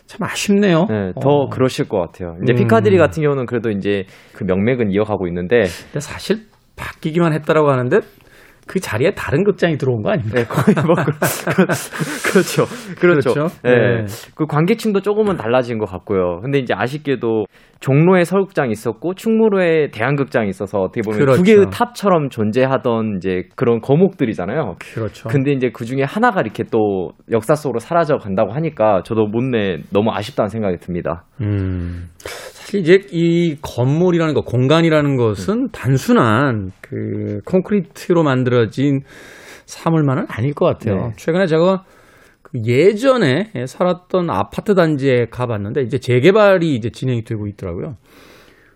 S1: 참 아쉽네요.
S5: 네, 더
S1: 어.
S5: 그러실 것 같아요. 이제
S1: 음.
S5: 피카디리 같은 경우는 그래도 이제 그 명맥은 이어가고
S1: 있는데, 사실 바뀌기만 했다라고 하는데 그 자리에 다른 극장이 들어온 거 아닙니까?
S5: 네, 거의 뭐, 그, 그렇죠. 그렇죠.
S1: 그렇죠.
S5: 네.
S1: 네.
S5: 그 관계층도 조금은 달라진 것 같고요. 근데 이제 아쉽게도 종로에 서울극장이 있었고, 충무로에 대한극장이 있어서 어떻게 보면
S1: 그렇죠.
S5: 두 개의 탑처럼 존재하던 이제 그런 거목들이잖아요.
S1: 그렇죠.
S5: 근데 이제 그 중에 하나가 이렇게 또 역사 속으로 사라져 간다고 하니까 저도 못내 너무 아쉽다는 생각이 듭니다.
S1: 음. 사실 이제 이 건물이라는 것, 공간이라는 것은 단순한 그 콘크리트로 만들어 진 사물만은 아닐 것 같아요.
S5: 네.
S1: 최근에 제가 그 예전에 살았던 아파트 단지에 가봤는데 이제 재개발이 이제 진행이 되고 있더라고요.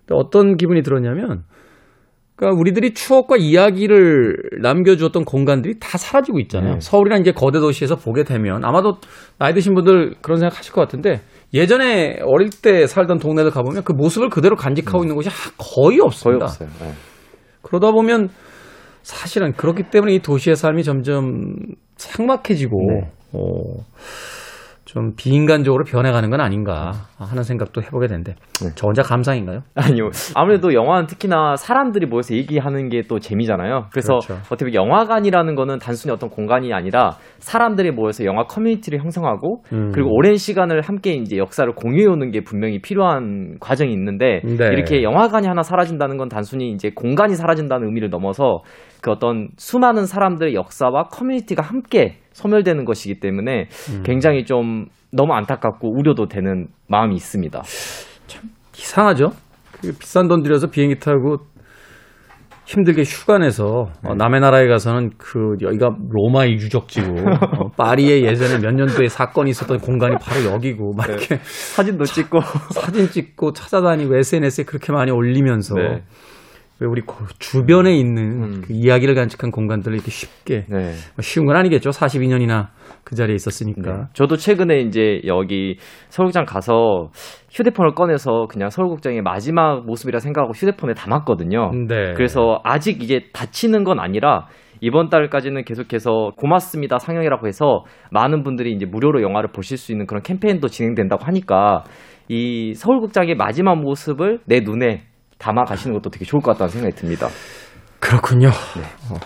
S1: 근데 어떤 기분이 들었냐면, 그러니까 우리들이 추억과 이야기를 남겨주었던 공간들이 다 사라지고 있잖아요.
S5: 네.
S1: 서울이란 이제 거대 도시에서 보게 되면 아마도 나이 드신 분들 그런 생각 하실 것 같은데 예전에 어릴 때 살던 동네들 가보면 그 모습을 그대로 간직하고 있는 곳이 하- 거의
S5: 거의
S1: 없습니다.
S5: 없어요. 네.
S1: 그러다 보면 사실은 그렇기 때문에 이 도시의 삶이 점점 삭막해지고
S5: 네.
S1: 어, 좀 비인간적으로 변해가는 건 아닌가 하는 생각도 해보게 되는데
S5: 네.
S1: 저 혼자 감상인가요?
S5: 아니요. 아무래도 영화는 특히나 사람들이 모여서 얘기하는 게 또 재미잖아요. 그래서
S1: 그렇죠.
S5: 어떻게 보면 영화관이라는 거는 단순히 어떤 공간이 아니라 사람들이 모여서 영화 커뮤니티를 형성하고
S1: 음.
S5: 그리고 오랜 시간을 함께 이제 역사를 공유해 오는 게 분명히 필요한 과정이 있는데
S1: 네.
S5: 이렇게 영화관이 하나 사라진다는 건 단순히 이제 공간이 사라진다는 의미를 넘어서 그 어떤 수많은 사람들의 역사와 커뮤니티가 함께 소멸되는 것이기 때문에
S1: 음.
S5: 굉장히 좀 너무 안타깝고 우려도 되는 마음이 있습니다.
S1: 이상하죠? 그 비싼 돈 들여서 비행기 타고 힘들게 휴가 내서
S5: 네.
S1: 어, 남의 나라에 가서는 그 여기가 로마의 유적지고 어, 파리에 예전에 몇 년도에 사건이 있었던 공간이 바로 여기고 막
S5: 네.
S1: 이렇게
S5: 사진도 찍고
S1: 사진 찍고 찾아다니고 SNS에 그렇게 많이 올리면서
S5: 네.
S1: 왜 우리 고- 주변에 있는
S5: 음.
S1: 그 이야기를 간직한 공간들을 이렇게 쉽게
S5: 네.
S1: 뭐 쉬운 건 아니겠죠. 42년이나 그 자리에 있었으니까.
S5: 네. 저도 최근에 이제 여기 서울극장 가서 휴대폰을 꺼내서 그냥 서울극장의 마지막 모습이라 생각하고 휴대폰에 담았거든요.
S1: 네.
S5: 그래서 아직 이게 다치는 건 아니라 이번 달까지는 계속해서 고맙습니다 상영이라고 해서 많은 분들이 이제 무료로 영화를 보실 수 있는 그런 캠페인도 진행된다고 하니까 이 서울극장의 마지막 모습을 내 눈에 담아 가시는 것도 되게 좋을 것 같다는 생각이 듭니다.
S1: 그렇군요.
S5: 네.
S1: 어,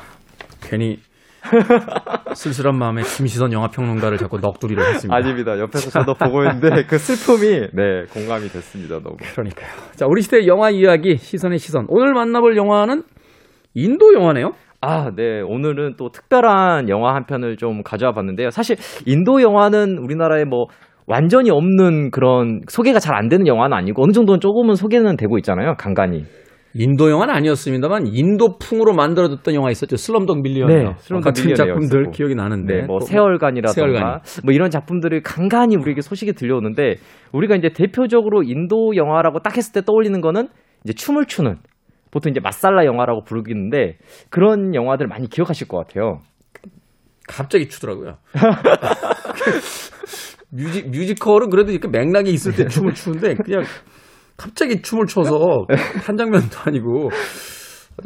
S1: 괜히 쓸쓸한 마음에 김시선 영화평론가를 자꾸 넋두리를 했습니다.
S5: 아닙니다. 옆에서 저도 보고 있는데 그 슬픔이 네 공감이 됐습니다. 너무.
S1: 그러니까요. 자, 우리 시대 영화 이야기 시선의 시선. 오늘 만나볼 영화는 인도 영화네요.
S5: 아, 네. 오늘은 또 특별한 영화 한 편을 좀 가져와 봤는데요. 사실 인도 영화는 우리나라에 뭐 완전히 없는 그런 소개가 잘 안 되는 영화는 아니고 어느 정도는 조금은 소개는 되고 있잖아요. 간간히.
S1: 인도 영화는 아니었습니다만 인도풍으로 만들어졌던 영화 있었죠. Slumdog Millionaire요.
S5: 네, Slumdog
S1: 같은. 작품들 기억이 나는데.
S5: 네, 뭐
S1: 또
S5: 세 얼간이라던가
S1: 세 얼간이.
S5: 뭐 이런 작품들을 간간히 우리에게 소식이 들려오는데 우리가 이제 대표적으로 인도 영화라고 딱 했을 때 떠올리는 거는 이제 춤을 추는 보통 이제 마살라 영화라고 부르기는데 그런 영화들 많이 기억하실 것 같아요.
S1: 갑자기 추더라고요. 뮤직 뮤지컬은 그래도 이렇게 맥락이 있을 때 춤을 추는데 그냥 갑자기 춤을 춰서 한 장면도 아니고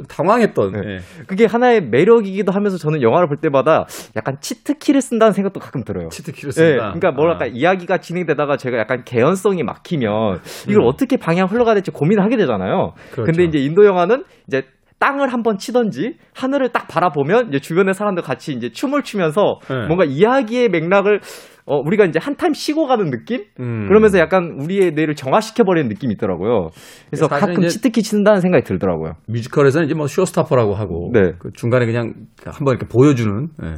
S1: 당황했던.
S5: 네.
S1: 예.
S5: 그게 하나의 매력이기도 하면서 저는 영화를 볼 때마다 약간 치트키를 쓴다는 생각도 가끔 들어요.
S1: 치트키를
S5: 네,
S1: 쓴다.
S5: 그러니까 뭐랄까
S1: 아.
S5: 이야기가 진행되다가 제가 약간 개연성이 막히면 이걸
S1: 음.
S5: 어떻게 방향 흘러가야 될지 고민을 하게 되잖아요.
S1: 그렇죠.
S5: 근데 이제 인도 영화는 이제 땅을 한번 치던지 하늘을 딱 바라보면 이제 주변의 사람들 같이 이제 춤을 추면서
S1: 네.
S5: 뭔가 이야기의 맥락을 어, 우리가 이제 한 타임 쉬고 가는 느낌?
S1: 음.
S5: 그러면서 약간 우리의 뇌를 정화시켜 버리는 느낌이 있더라고요. 그래서
S1: 사실은
S5: 가끔 cheat key 친다는 생각이 들더라고요.
S1: 뮤지컬에서는 이제 뭐 showstopper라고 하고
S5: 네.
S1: 그 중간에 그냥 한번 이렇게 보여주는 예.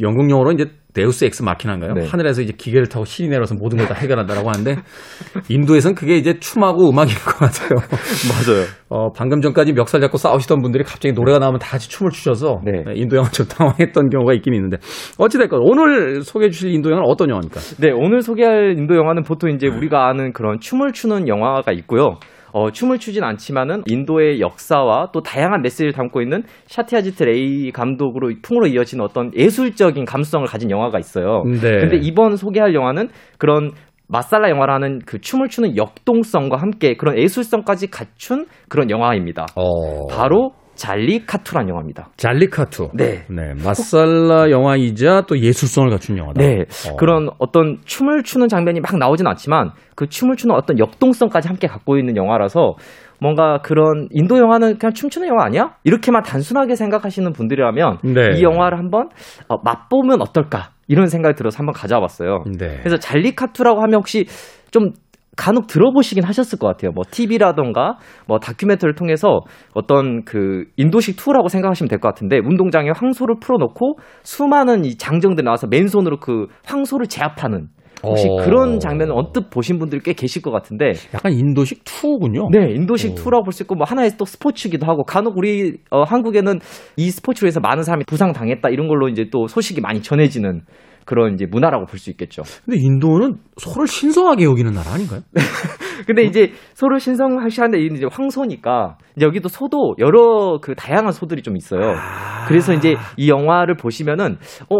S1: 연극 용어로 이제 deus ex machina인가요?
S5: 네.
S1: 하늘에서 이제 기계를 타고 신이 내려서 모든 걸 다 해결한다라고 하는데 인도에서는 그게 이제 춤하고 음악인 것 같아요.
S5: 맞아요.
S1: 어, 방금 전까지 멱살 잡고 싸우시던 분들이 갑자기 노래가 나오면 다 같이 춤을 추셔서
S5: 네.
S1: 예, 인도 영화 좀 당황했던 경우가 있긴 있는데 어찌됐건 오늘 소개해 주실 인도 영화는 어떤 영화입니까?
S5: 네, 오늘 소개할 인도 영화는 보통 이제 우리가 아는 그런 춤을 추는 영화가 있고요. 어, 춤을 추진 않지만은 인도의 역사와 또 다양한 메시지를 담고 있는 샤티아지트 레이 감독으로 풍으로 이어지는 어떤 예술적인 감수성을 가진 영화가 있어요.
S1: 네.
S5: 근데 이번 소개할 영화는 그런 마살라 영화라는 그 춤을 추는 역동성과 함께 그런 예술성까지 갖춘 그런 영화입니다.
S1: 어,
S5: 바로 잘리카투란 영화입니다.
S1: 잘리카투.
S5: 네.
S1: 네, 마살라 영화이자 또 예술성을 갖춘 영화다.
S5: 네.
S1: 어.
S5: 그런 어떤 춤을 추는 장면이 막 나오진 않지만 그 춤을 추는 어떤 역동성까지 함께 갖고 있는 영화라서 뭔가 그런 인도 영화는 그냥 춤추는 영화 아니야? 이렇게만 단순하게 생각하시는 분들이라면
S1: 네.
S5: 이 영화를 한번 어, 맛보면 어떨까? 이런 생각이 들어서 한번 가져와 봤어요.
S1: 네.
S5: 그래서 잘리카투라고 하면 혹시 좀 간혹 들어보시긴 하셨을 것 같아요. 뭐 TV라던가 뭐 다큐멘터리를 통해서 어떤 그 인도식 투어라고 생각하시면 될 것 같은데 운동장에 황소를 풀어놓고 수많은 이 장정들이 나와서 맨손으로 그 황소를 제압하는 혹시
S1: 어.
S5: 그런 장면을 언뜻 보신 분들이 꽤 계실 것 같은데
S1: 약간 인도식 투군요.
S5: 네, 인도식
S1: 오.
S5: 투어라고 볼 수 있고 뭐 하나의 또 스포츠기도 하고 간혹 우리 어, 한국에는 이 스포츠로 해서 많은 사람이 부상 당했다 이런 걸로 이제 또 소식이 많이 전해지는 그런 이제 문화라고 볼 수 있겠죠.
S1: 근데 인도는 소를 신성하게 여기는 나라 아닌가요?
S5: 근데 이제 소를 신성하시는데 이제 황소니까 이제 여기도 소도 여러 그 다양한 소들이 좀 있어요.
S1: 아.
S5: 그래서 이제 이 영화를 보시면은 어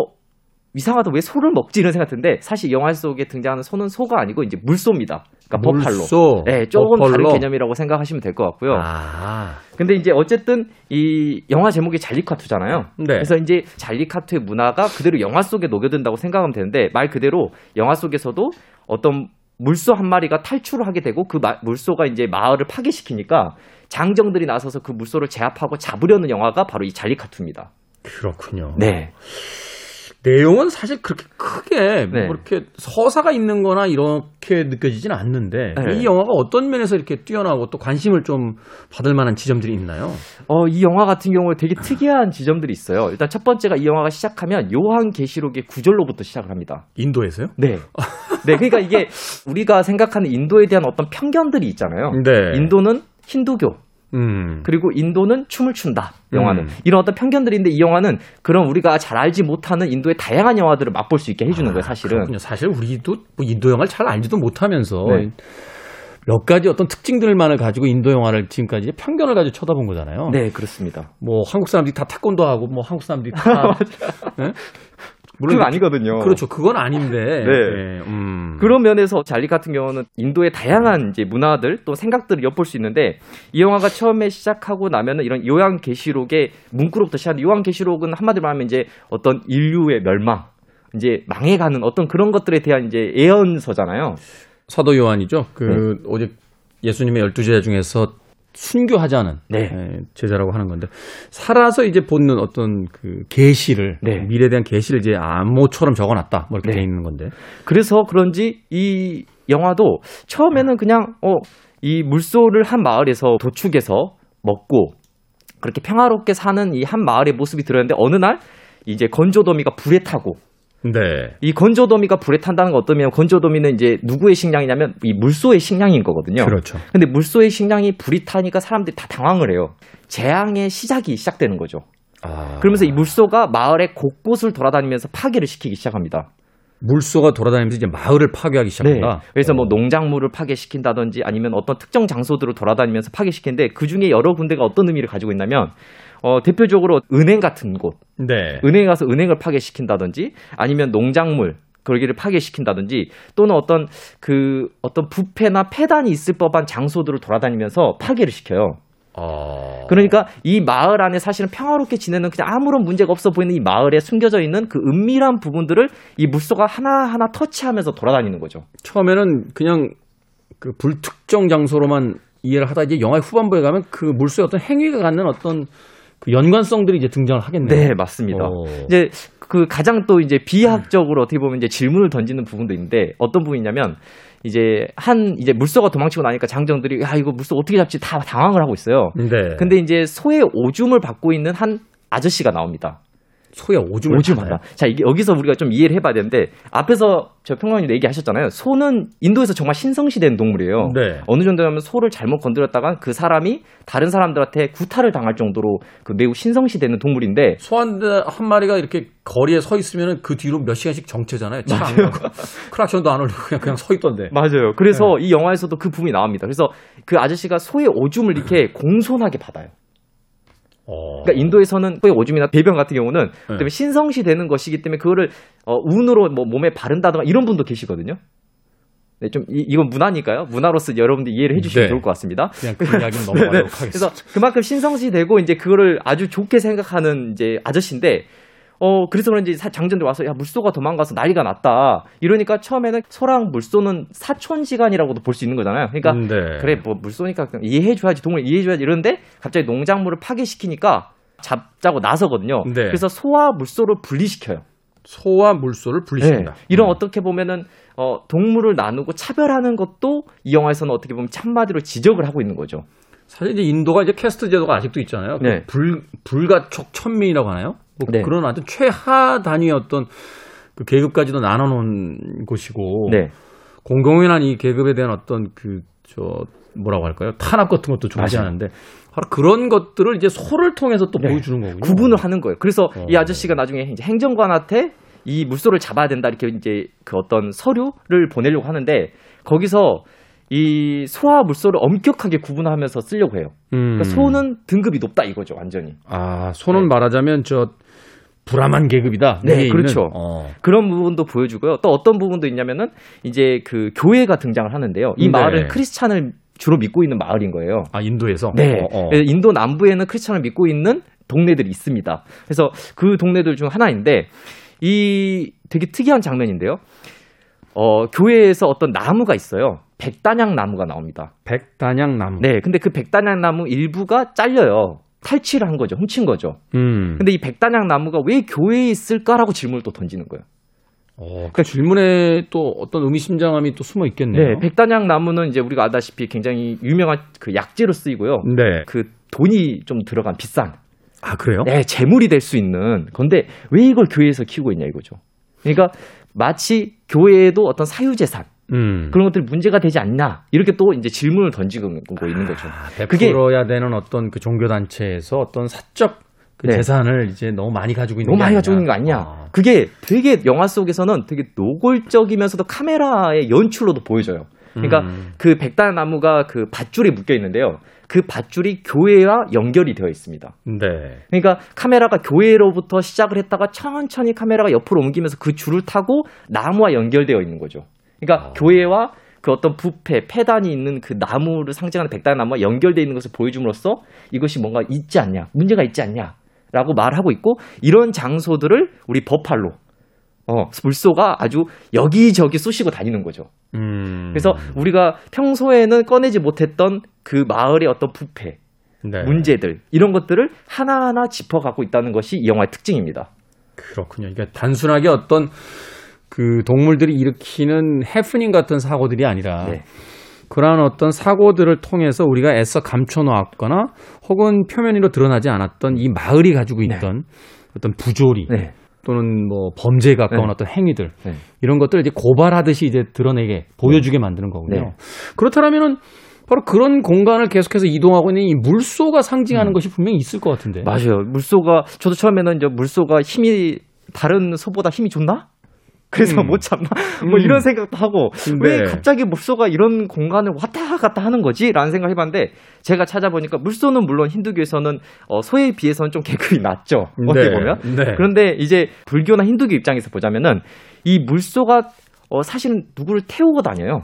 S5: 이상하다 왜 소를 먹지 이런 생각 드는데 사실 영화 속에 등장하는 소는 소가 아니고 이제 물소입니다. 그러니까 버팔로.
S1: 물소.
S5: 네, 조금 다른
S1: 버팔로.
S5: 개념이라고 생각하시면 될 것 같고요.
S1: 아.
S5: 근데 이제 어쨌든 이 영화 제목이 잘리카투잖아요.
S1: 네.
S5: 그래서 이제 잘리카투의 문화가 그대로 영화 속에 녹여든다고 생각하면 되는데 말 그대로 영화 속에서도 어떤 물소 한 마리가 탈출을 하게 되고 그 마- 물소가 이제 마을을 파괴시키니까 장정들이 나서서 그 물소를 제압하고 잡으려는 영화가 바로 이 잘리카투입니다.
S1: 그렇군요.
S5: 네.
S1: 내용은 사실 그렇게 크게
S5: 네.
S1: 뭐 이렇게 서사가 있는 거나 이렇게 느껴지지는 않는데
S5: 네.
S1: 이 영화가 어떤 면에서 이렇게 뛰어나고 또 관심을 좀 받을 만한 지점들이 있나요?
S5: 어, 이 영화 같은 경우에 되게 특이한 지점들이 있어요. 일단 첫 번째가 이 영화가 시작하면 요한 계시록의 구절로부터 시작을 합니다.
S1: 인도에서요?
S5: 네. 네, 그러니까 이게 우리가 생각하는 인도에 대한 어떤 편견들이 있잖아요.
S1: 네.
S5: 인도는 힌두교,
S1: 음.
S5: 그리고 인도는 춤을 춘다. 영화는
S1: 음.
S5: 이런 어떤 편견들인데 이 영화는 그런 우리가 잘 알지 못하는 인도의 다양한 영화들을 맛볼 수 있게 해주는 거예요. 사실은.
S1: 아, 그렇군요. 사실 우리도 뭐 인도 영화를 잘 알지도 못하면서
S5: 네.
S1: 몇 가지 어떤 특징들만을 가지고 인도 영화를 지금까지 편견을 가지고 쳐다본 거잖아요.
S5: 네, 그렇습니다.
S1: 뭐 한국 사람들이 다 태권도 하고 뭐 한국 사람들이 다 예?
S5: 그건 아니거든요.
S1: 그렇죠. 그건 아닌데.
S5: 네.
S1: 예, 음.
S5: 그런 면에서 잘리 같은 경우는 인도의 다양한 이제 문화들 또 생각들을 엿볼 수 있는데 이 영화가 처음에 시작하고 나면은 이런 요한계시록의 문구로부터 시작한 요한계시록은 한마디로 하면 이제 어떤 인류의 멸망 이제 망해가는 어떤 그런 것들에 대한 이제 예언서잖아요.
S1: 사도 요한이죠. 그
S5: 네.
S1: 오직 예수님의 열두 제자 중에서 순교하지 않은
S5: 네.
S1: 예, 제자라고 하는 건데 살아서 이제 보는 어떤 그 계시를
S5: 네.
S1: 미래에 대한 계시를 이제 암모처럼 적어놨다 뭐 이렇게
S5: 네.
S1: 돼 있는 건데
S5: 그래서 그런지 이 영화도 처음에는 그냥 어 이 물소를 한 마을에서 도축해서 먹고 그렇게 평화롭게 사는 이 한 마을의 모습이 들었는데 어느 날 이제 건조더미가 불에 타고
S1: 네.
S5: 이 건조더미가 불에 탄다는 건 어떠면 건조더미는 이제 누구의 식량이냐면 이 물소의 식량인 거거든요.
S1: 그렇죠.
S5: 근데 물소의 식량이 불이 타니까 사람들이 다 당황을 해요. 재앙의 시작이 시작되는 거죠.
S1: 아.
S5: 그러면서 이 물소가 마을의 곳곳을 돌아다니면서 파괴를 시키기 시작합니다.
S1: 물소가 돌아다니면서 이제 마을을 파괴하기 시작한다.
S5: 네. 그래서 뭐 농작물을 파괴시킨다든지 아니면 어떤 특정 장소들을 돌아다니면서 파괴시키는데 그 중에 여러 군데가 어떤 의미를 가지고 있냐면 어, 대표적으로 은행 같은 곳,
S1: 네.
S5: 은행에 가서 은행을 파괴시킨다든지 아니면 농작물 거기를 파괴시킨다든지 또는 어떤 그 어떤 부패나 폐단이 있을 법한 장소들을 돌아다니면서 파괴를 시켜요.
S1: 어.
S5: 그러니까 이 마을 안에 사실은 평화롭게 지내는 그냥 아무런 문제가 없어 보이는 이 마을에 숨겨져 있는 그 은밀한 부분들을 이 물소가 하나하나 터치하면서 돌아다니는 거죠.
S1: 처음에는 그냥 그 불특정 장소로만 이해를 하다 이제 영화의 후반부에 가면 그 물소의 어떤 행위가 갖는 어떤 그 연관성들이 이제 등장을 하겠네요.
S5: 네, 맞습니다.
S1: 어.
S5: 이제 그 가장 또 이제 비학적으로 어떻게 보면 이제 질문을 던지는 부분도 있는데 어떤 부분이냐면 이제 한 이제 물소가 도망치고 나니까 장정들이 야 이거 물소 어떻게 잡지 다 당황을 하고 있어요.
S1: 네.
S5: 근데 이제 소의 오줌을 받고 있는 한 아저씨가 나옵니다.
S1: 소의 오줌을
S5: 오줌
S1: 받아요?
S5: 받아. 자, 이게 여기서 우리가 좀 이해를 해봐야 되는데 앞에서 저 평론님 얘기하셨잖아요. 소는 인도에서 정말 신성시된 동물이에요.
S1: 네.
S5: 어느 정도냐면 소를 잘못 건드렸다가 그 사람이 다른 사람들한테 구타를 당할 정도로 그 매우 신성시되는 동물인데
S1: 소 한 한 마리가 이렇게 거리에 서 있으면 그 뒤로 몇 시간씩 정체잖아요. 차안 가고 크락션도 안 올리고 그냥, 그냥 서 있던데.
S5: 맞아요. 그래서 이 영화에서도 그 부분이 나옵니다. 그래서 그 아저씨가 소의 오줌을 이렇게 공손하게 받아요.
S1: 어.
S5: 그러니까 인도에서는 오줌이나 배변 같은 경우는
S1: 네.
S5: 신성시 되는 것이기 때문에 그거를 어, 운으로 뭐 몸에 바른다든가 이런 분도 계시거든요. 네, 좀 이, 이건 문화니까요. 문화로서 여러분들 이해를 해주시면
S1: 네.
S5: 좋을 것 같습니다.
S1: 그냥 그 이야기는 넘어가도록 하겠습니다.
S5: 그래서 그만큼 신성시 되고 이제 그거를 아주 좋게 생각하는 이제 아저씨인데 어 그래서 그런지 사- 장전들 와서 야 물소가 도망가서 난리가 났다 이러니까 처음에는 소랑 물소는 사촌지간이라고도 볼 수 있는 거잖아요. 그러니까
S1: 음, 네.
S5: 그래 뭐 물소니까 이해해줘야지 동물 이해해줘야지 이러는데 갑자기 농작물을 파괴시키니까 잡자고 나서거든요.
S1: 네.
S5: 그래서 소와 물소를 분리시켜요.
S1: 소와 물소를 분리시킨다.
S5: 네. 이런
S1: 음.
S5: 어떻게 보면은 어, 동물을 나누고 차별하는 것도 이 영화에서는 어떻게 보면 한마디로 지적을 하고 있는 거죠.
S1: 사실 이제 인도가 이제 캐스트 제도가 아직도 있잖아요. 그
S5: 네.
S1: 불 불가촉 천민이라고 하나요? 뭐
S5: 네.
S1: 그런 아주 최하 단위의 어떤 그 계급까지도 나눠놓은 곳이고
S5: 네.
S1: 공공연한 이 계급에 대한 어떤 그 저 뭐라고 할까요? 탄압 같은 것도 존재
S5: 맞아요.
S1: 하는데 바로 그런 것들을 이제 소를 통해서 또
S5: 네.
S1: 보여주는 거군요.
S5: 구분을 하는 거예요. 그래서
S1: 어.
S5: 이 아저씨가 나중에 이제 행정관한테 이 물소를 잡아야 된다 이렇게 이제 그 어떤 서류를 보내려고 하는데 거기서 이 소와 물소를 엄격하게 구분하면서 쓰려고 해요.
S1: 음.
S5: 그러니까 소는 등급이 높다 이거죠, 완전히.
S1: 아 소는
S5: 네.
S1: 말하자면 저 불암한 계급이다.
S5: 네. 그렇죠.
S1: 어.
S5: 그런 부분도 보여주고요. 또 어떤 부분도 있냐면은 이제 그 교회가 등장을 하는데요. 이
S1: 네.
S5: 마을은 크리스찬을 주로 믿고 있는 마을인 거예요.
S1: 아 인도에서.
S5: 네.
S1: 어, 어.
S5: 인도 남부에는 크리스찬을 믿고 있는 동네들이 있습니다. 그래서 그 동네들 중 하나인데 이 되게 특이한 장면인데요. 어, 교회에서 어떤 나무가 있어요. 백단향 나무가 나옵니다.
S1: 백단양 나무.
S5: 네. 근데 그 백단향 나무 일부가 잘려요. 탈취를 한 거죠. 훔친 거죠.
S1: 음.
S5: 근데 이 백단향 나무가 왜 교회에 있을까라고 질문을 또 던지는 거예요.
S1: 어, 그 질문에 또 어떤 의미심장함이 또 숨어 있겠네요.
S5: 네. 백단향 나무는 이제 우리가 알다시피 굉장히 유명한 그 약재로 쓰이고요.
S1: 네.
S5: 그 돈이 좀 들어간 비싼
S1: 아 그래요?
S5: 네, 재물이 될 수 있는 건데 왜 이걸 교회에서 키우고 있냐 이거죠. 그러니까 마치 교회에도 어떤 사유재산
S1: 음.
S5: 그런 것들이 문제가 되지 않나 이렇게 또 이제 질문을 던지고 있는 거죠. 그게-
S1: 베풀어야 되는 어떤 그 종교 단체에서 어떤 사적 그
S5: 네.
S1: 재산을 이제 너무 많이 가지고 있는
S5: 너무
S1: 게
S5: 많이
S1: 아니냐.
S5: 가지고 있는 거 아니냐.
S1: 아.
S5: 그게 되게 영화 속에서는 되게 노골적이면서도 카메라의 연출로도 보여져요. 그러니까
S1: 음.
S5: 그 백단나무가 그 밧줄에 묶여 있는데요. 그 밧줄이 교회와 연결이 되어 있습니다.
S1: 네.
S5: 그러니까 카메라가 교회로부터 시작을 했다가 천천히 카메라가 옆으로 옮기면서 그 줄을 타고 나무와 연결되어 있는 거죠. 그러니까 교회와 그 어떤 부패, 폐단이 있는 그 나무를 상징하는 백단나무와 연결되어 있는 것을 보여줌으로써 이것이 뭔가 있지 않냐, 문제가 있지 않냐라고 말하고 있고 이런 장소들을 우리 버팔로 어, 물소가 아주 여기저기 쑤시고 다니는 거죠.
S1: 음.
S5: 그래서 우리가 평소에는 꺼내지 못했던 그 마을의 어떤 부패,
S1: 네.
S5: 문제들 이런 것들을 하나하나 짚어가고 있다는 것이 이 영화의 특징입니다.
S1: 그렇군요. 그러니까 단순하게 어떤 그 동물들이 일으키는 해프닝 같은 사고들이 아니라
S5: 네.
S1: 그러한 어떤 사고들을 통해서 우리가 애써 감춰놓았거나 혹은 표면으로 드러나지 않았던 이 마을이 가지고 있던 어떤 부조리,
S5: 네.
S1: 또는 뭐 범죄에 가까운
S5: 네.
S1: 어떤 행위들
S5: 네.
S1: 이런 것들을 이제 고발하듯이 이제 드러내게 보여주게 만드는 거군요.
S5: 네.
S1: 그렇다면은 바로 그런 공간을 계속해서 이동하고 있는 이 물소가 상징하는
S5: 음.
S1: 것이 분명히 있을 것 같은데.
S5: 맞아요. 물소가 저도 처음에는 이제 물소가 힘이 다른 소보다 힘이 좋나? 그래서
S1: 음.
S5: 못 참나? 뭐
S1: 음.
S5: 이런 생각도 하고
S1: 네.
S5: 왜 갑자기 물소가 이런 공간을 왔다 갔다 하는 거지? 라는 생각을 해봤는데 제가 찾아보니까 물소는 물론 힌두교에서는 어, 소에 비해서는 좀 계급이 낮죠. 어떻게
S1: 네.
S5: 보면.
S1: 네.
S5: 그런데 이제 불교나 힌두교 입장에서 보자면은 이 물소가 어, 사실은 누구를 태우고 다녀요.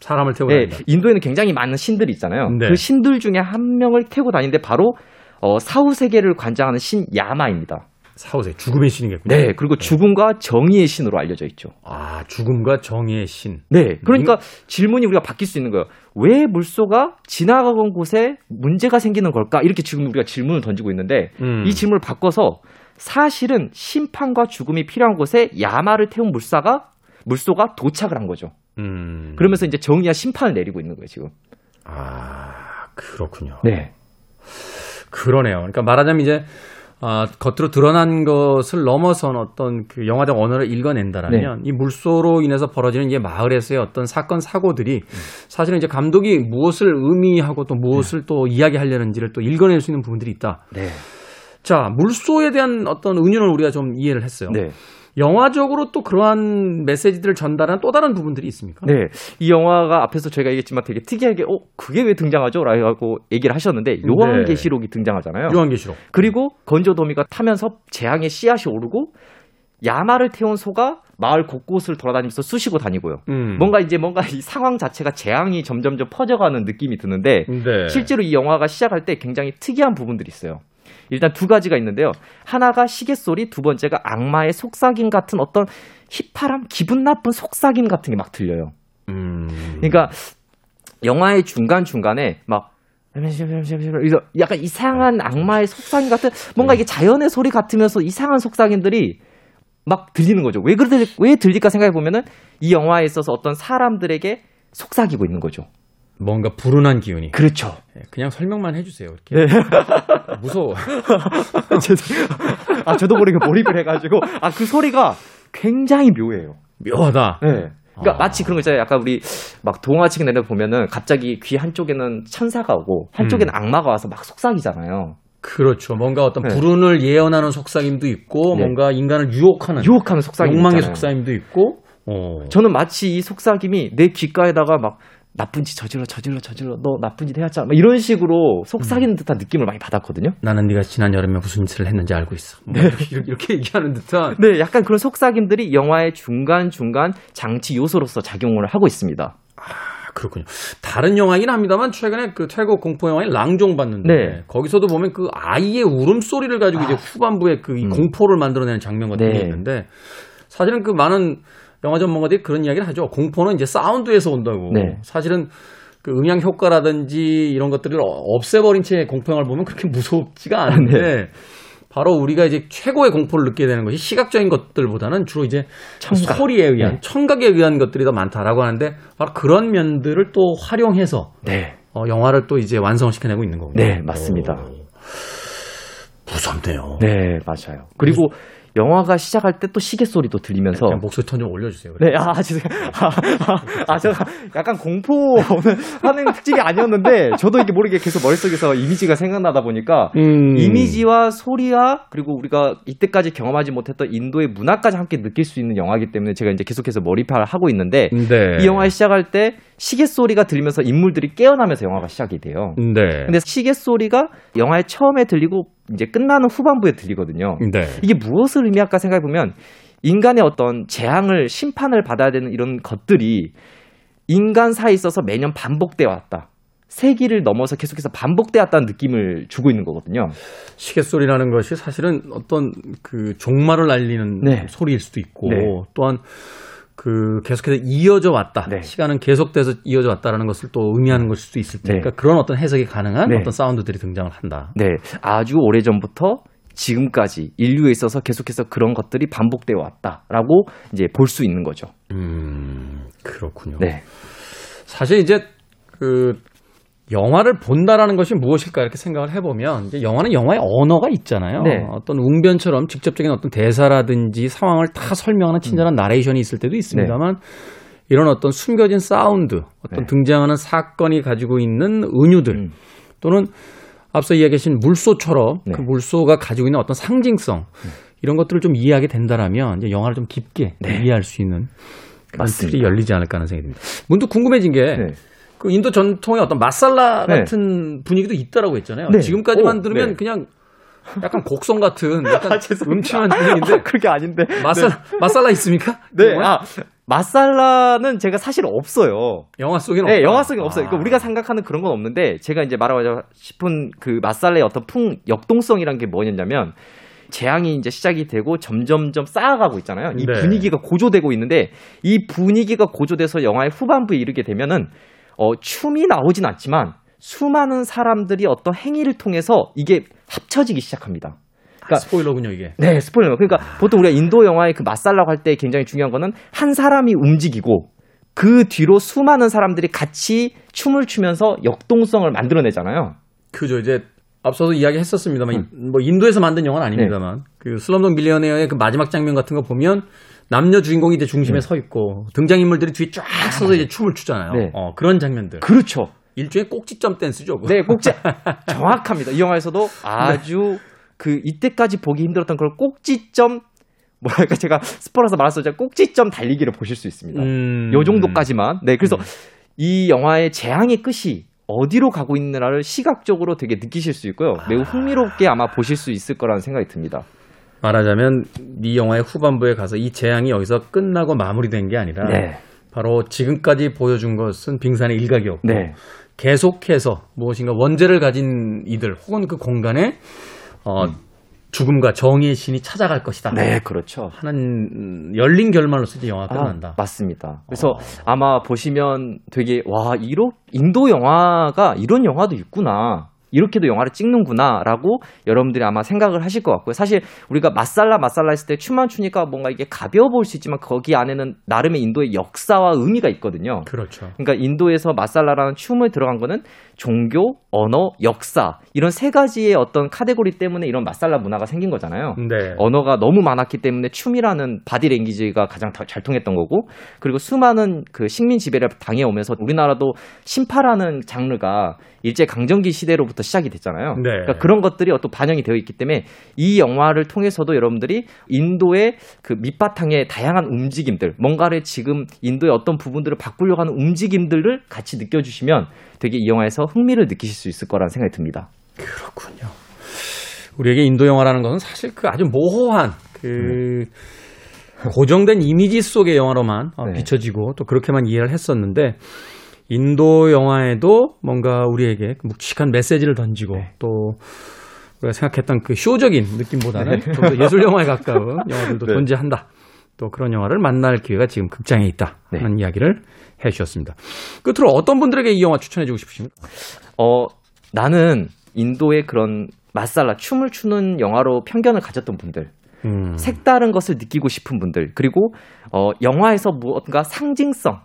S1: 사람을 태우고
S5: 네,
S1: 다닌다.
S5: 인도에는 굉장히 많은 신들이 있잖아요.
S1: 네.
S5: 그 신들 중에 한 명을 태우고 다니는데 바로 어, 사후 세계를 관장하는 신 야마입니다.
S1: 사후세 죽음의 신이겠군요.
S5: 네, 그리고 죽음과 정의의 신으로 알려져 있죠.
S1: 아 죽음과 정의의 신.
S5: 네, 그러니까 질문이 우리가 바뀔 수 있는 거예요. 왜 물소가 지나가던 곳에 문제가 생기는 걸까? 이렇게 지금 우리가 질문을 던지고 있는데
S1: 음.
S5: 이 질문을 바꿔서 사실은 심판과 죽음이 필요한 곳에 야마를 태운 물사가 물소가 도착을 한 거죠.
S1: 음.
S5: 그러면서 이제 정의와 심판을 내리고 있는 거예요, 지금.
S1: 아 그렇군요.
S5: 네.
S1: 그러네요. 그러니까 말하자면 이제 아, 겉으로 드러난 것을 넘어선 어떤 그 영화적 언어를 읽어낸다라면 이 물소로 인해서 벌어지는 이제 마을에서의 어떤 사건 사고들이 사실은 이제 감독이 무엇을 의미하고 또 무엇을 또 이야기하려는지를 또 읽어낼 수 있는 부분들이 있다.
S5: 네.
S1: 자, 물소에 대한 어떤 은유는 우리가 좀 이해를 했어요.
S5: 네.
S1: 영화적으로 또 그러한 메시지들을 전달하는 또 다른 부분들이 있습니까?
S5: 네. 이 영화가 앞에서 저희가 얘기했지만 되게 특이하게, 어, 그게 왜 등장하죠? 라고 얘기를 하셨는데, 요한계시록이 등장하잖아요.
S1: 요한계시록.
S5: 그리고 건조도미가 타면서 재앙의 씨앗이 오르고, 야마를 태운 소가 마을 곳곳을 돌아다니면서 쑤시고 다니고요.
S1: 음.
S5: 뭔가 이제 뭔가 이 상황 자체가 재앙이 점점점 퍼져가는 느낌이 드는데,
S1: 네.
S5: 실제로 이 영화가 시작할 때 굉장히 특이한 부분들이 있어요. 일단 두 가지가 있는데요. 하나가 시계 소리, 두 번째가 악마의 속삭임 같은 어떤 휘파람, 기분 나쁜 속삭임 같은 게 막 들려요.
S1: 음.
S5: 그러니까 영화의 중간 중간에 막 그래서 약간 이상한 악마의 속삭임 같은 뭔가 이게 자연의 소리 같으면서 이상한 속삭임들이 막 들리는 거죠. 왜 그들 왜 들릴까 생각해 보면은 이 영화에 있어서 어떤 사람들에게 속삭이고 있는 거죠.
S1: 뭔가 불운한 기운이.
S5: 그렇죠.
S1: 네, 그냥 설명만 해주세요. 이렇게.
S5: 네.
S1: 무서워.
S5: 아 저도 모르게 몰입을 해가지고 아 그 소리가 굉장히 묘해요.
S1: 묘하다.
S5: 네. 그러니까
S1: 아.
S5: 마치 그런 거 있잖아요. 약간 우리 막 동화책 내려 보면은 갑자기 귀 한쪽에는 천사가 오고 한쪽에는 악마가 와서 막 속삭이잖아요.
S1: 그렇죠. 뭔가 어떤
S5: 네.
S1: 불운을 예언하는 속삭임도 있고,
S5: 네.
S1: 뭔가 인간을 유혹하는
S5: 유혹하는 속삭임
S1: 욕망의
S5: 있잖아요.
S1: 속삭임도 있고. 어.
S5: 저는 마치 이 속삭임이 내 귓가에다가 막 나쁜 짓 저질러 저질러 저질러 너 나쁜 짓 해왔잖아. 막 이런 식으로 속삭이는
S1: 음.
S5: 듯한 느낌을 많이 받았거든요.
S1: 나는 네가 지난 여름에 무슨 짓을 했는지 알고 있어. 뭐 이렇게, 이렇게 얘기하는 듯한.
S5: 네, 약간 그런 속삭임들이 영화의 중간 중간 장치 요소로서 작용을 하고 있습니다.
S1: 아, 그렇군요. 다른 영화이긴 합니다만 최근에 그 태국 공포 영화인 랑종 봤는데
S5: 네.
S1: 거기서도 보면 그 아이의 울음 소리를 가지고 이제 후반부에 그이
S5: 음.
S1: 공포를 만들어내는 장면 같은 게
S5: 네.
S1: 있는데 사실은 그 많은 영화 전문가들이 그런 이야기를 하죠. 공포는 이제 사운드에서 온다고.
S5: 네.
S1: 사실은 그 음향 효과라든지 이런 것들을 없애버린 채 공포 영화를 보면 그렇게 무섭지가 않은데
S5: 네.
S1: 바로 우리가 이제 최고의 공포를 느끼게 되는 것이 시각적인 것들보다는 주로 이제
S5: 청각.
S1: 소리에 의한
S5: 네.
S1: 청각에 의한 것들이 더 많다라고 하는데 바로 그런 면들을 또 활용해서
S5: 네.
S1: 어, 영화를 또 이제 완성을 시켜내고 있는 거군요.
S5: 네, 맞습니다.
S1: 오, 무섭네요.
S5: 네, 맞아요. 그리고 영화가 시작할 때 또 시계 소리도 들리면서
S1: 그냥 목소리 톤 좀 올려주세요.
S5: 네, 아, 죄송해요. 아, 아, 아, 제가 약간 공포 하는 특집이 아니었는데, 저도 이게 모르게 계속 머릿속에서 이미지가 생각나다 보니까,
S1: 음.
S5: 이미지와 소리와, 그리고 우리가 이때까지 경험하지 못했던 인도의 문화까지 함께 느낄 수 있는 영화이기 때문에 제가 이제 계속해서 몰입을 하고 있는데,
S1: 네.
S5: 이 영화 시작할 때 시계 소리가 들리면서 인물들이 깨어나면서 영화가 시작이 돼요.
S1: 네.
S5: 근데 시계 소리가 영화의 처음에 들리고 이제 끝나는 후반부에 들리거든요.
S1: 네.
S5: 이게 무엇을 의미할까 생각해 보면 인간의 어떤 재앙을 심판을 받아야 되는 이런 것들이 인간 사이에 있어서 매년 반복돼 왔다. 세기를 넘어서 계속해서 반복돼 왔다는 느낌을 주고 있는 거거든요.
S1: 시계 소리라는 것이 사실은 어떤 그 종말을 알리는
S5: 네.
S1: 소리일 수도 있고
S5: 네.
S1: 또한 그 계속해서 이어져 왔다.
S5: 네.
S1: 시간은 계속돼서 이어져 왔다라는 것을 또 의미하는 것일 수도 있을 테니까
S5: 네.
S1: 그런 어떤 해석이 가능한
S5: 네.
S1: 어떤 사운드들이 등장을 한다.
S5: 네, 아주 오래 전부터 지금까지 인류에 있어서 계속해서 그런 것들이 반복되어 왔다라고 이제 볼 수 있는 거죠.
S1: 음, 그렇군요.
S5: 네,
S1: 사실 이제 그 영화를 본다라는 것이 무엇일까 이렇게 생각을 해보면 이제 영화는 영화의 언어가 있잖아요.
S5: 네.
S1: 어떤 웅변처럼 직접적인 어떤 대사라든지 상황을 다 설명하는 친절한 나레이션이 있을 때도 있습니다만 이런 어떤 숨겨진 사운드, 어떤
S5: 네.
S1: 등장하는 사건이 가지고 있는 은유들
S5: 음.
S1: 또는 앞서 이야기하신 물소처럼
S5: 네.
S1: 그 물소가 가지고 있는 어떤 상징성 이런 것들을 좀 이해하게 된다라면 이제 영화를 좀 깊게
S5: 네.
S1: 이해할 수 있는
S5: 맞습니다.
S1: 틀이 열리지 않을까 하는 생각이 듭니다. 문득 궁금해진 게
S5: 네.
S1: 그 인도 전통의 어떤 마살라
S5: 네.
S1: 같은 분위기도 있다라고 했잖아요.
S5: 네.
S1: 지금까지만
S5: 오,
S1: 들으면
S5: 네.
S1: 그냥 약간 곡성 같은 약간
S5: 아.
S1: 음침한 분위기인데
S5: 그렇게 아닌데.
S1: 마살라 마살라 있습니까?
S5: 네. 아, 마살라는 제가 사실 없어요.
S1: 영화 속에는
S5: 네,
S1: 없다.
S5: 영화 속에 없어요. 그러니까
S1: 아.
S5: 우리가 생각하는 그런 건 없는데 제가 이제 말하고 싶은 그 마살라의 어떤 풍 역동성이란 게 뭐였냐면 재앙이 이제 시작이 되고 점점점 쌓아가고 있잖아요. 이
S1: 네.
S5: 분위기가 고조되고 있는데 이 분위기가 고조돼서 영화의 후반부에 이르게 되면은 어, 춤이 나오진 않지만 수많은 사람들이 어떤 행위를 통해서 이게 합쳐지기 시작합니다. 그러니까
S1: 스포일러군요 이게.
S5: 네, 스포일러. 그러니까 보통 우리가 인도 영화의 그 맛살라고 할 때 굉장히 중요한 거는 한 사람이 움직이고 그 뒤로 수많은 사람들이 같이 춤을 추면서 역동성을 만들어내잖아요.
S1: 그죠 이제 앞서서 이야기했었습니다만
S5: 음.
S1: 뭐 인도에서 만든 영화는 아닙니다만 그 슬럼독 밀리어네어의 그 마지막 장면 같은 거 보면 남녀 주인공이 이제 중심에 서 있고 등장 인물들이 뒤에 쫙 서서 이제 춤을 추잖아요.
S5: 네.
S1: 어, 그런 장면들.
S5: 그렇죠.
S1: 일종의 꼭지점 댄스죠. 그거.
S5: 네, 꼭지 정확합니다. 이 영화에서도 아주 그 이때까지 보기 힘들었던 그런 꼭지점 뭐랄까 제가 스포라서 말했었지만 꼭지점 달리기를 보실 수 있습니다.
S1: 음.
S5: 요 정도까지만. 네, 그래서 이 영화의 재앙의 끝이 어디로 가고 있느냐를 시각적으로 되게 느끼실 수 있고요. 매우 흥미롭게 아마 보실 수 있을 거라는 생각이 듭니다.
S1: 말하자면 이 영화의 후반부에 가서 이 재앙이 여기서 끝나고 마무리된 게 아니라
S5: 네.
S1: 바로 지금까지 보여준 것은 빙산의 일각이었고
S5: 네.
S1: 계속해서 무엇인가 원죄를 가진 이들 혹은 그 공간에 어, 죽음과 정의의 신이 찾아갈 것이다.
S5: 네, 그렇죠.
S1: 하는 음, 열린 결말로서 이제 영화가 끝난다.
S5: 아, 맞습니다. 그래서 아마 보시면 되게 와 이로 인도 영화가 이런 영화도 있구나. 이렇게도 영화를 찍는구나라고 여러분들이 아마 생각을 하실 것 같고요. 사실 우리가 마살라 마살라 했을 때 춤만 추니까 뭔가 이게 가벼워 보일 수 있지만 거기 안에는 나름의 인도의 역사와 의미가 있거든요.
S1: 그렇죠.
S5: 그러니까 인도에서 마살라라는 춤을 들어간 거는 종교, 언어, 역사 이런 세 가지의 어떤 카테고리 때문에 이런 마살라 문화가 생긴 거잖아요.
S1: 네.
S5: 언어가 너무 많았기 때문에 춤이라는 바디 랭귀지가 가장 다- 잘 통했던 거고 그리고 수많은 그 식민 지배를 당해오면서 우리나라도 신파라는 장르가 일제 강점기 시대로부터 시작이 됐잖아요.
S1: 네.
S5: 그러니까 그런 것들이 또 반영이 되어 있기 때문에 이 영화를 통해서도 여러분들이 인도의 그 밑바탕의 다양한 움직임들, 뭔가를 지금 인도의 어떤 부분들을 바꾸려고 하는 움직임들을 같이 느껴주시면 되게 이 영화에서 흥미를 느끼실 수 있을 거라는 생각이 듭니다.
S1: 그렇군요. 우리에게 인도 영화라는 것은 사실 그 아주 모호한 그 고정된 이미지 속의 영화로만 어,
S5: 네.
S1: 비춰지고 또 그렇게만 이해를 했었는데 인도 영화에도 뭔가 우리에게 그 묵직한 메시지를 던지고
S5: 네.
S1: 또 우리가 생각했던 그 쇼적인 느낌보다는 좀 더 예술 영화에 가까운 영화들도
S5: 네.
S1: 존재한다. 또 그런 영화를 만날 기회가 지금 극장에 있다
S5: 네.
S1: 하는 이야기를 해주셨습니다. 끝으로 어떤 분들에게 이 영화 추천해주고 싶으십니까?
S5: 어, 나는 인도의 그런 마살라, 춤을 추는 영화로 편견을 가졌던 분들,
S1: 음.
S5: 색다른 것을 느끼고 싶은 분들, 그리고 어, 영화에서 무언가 상징성,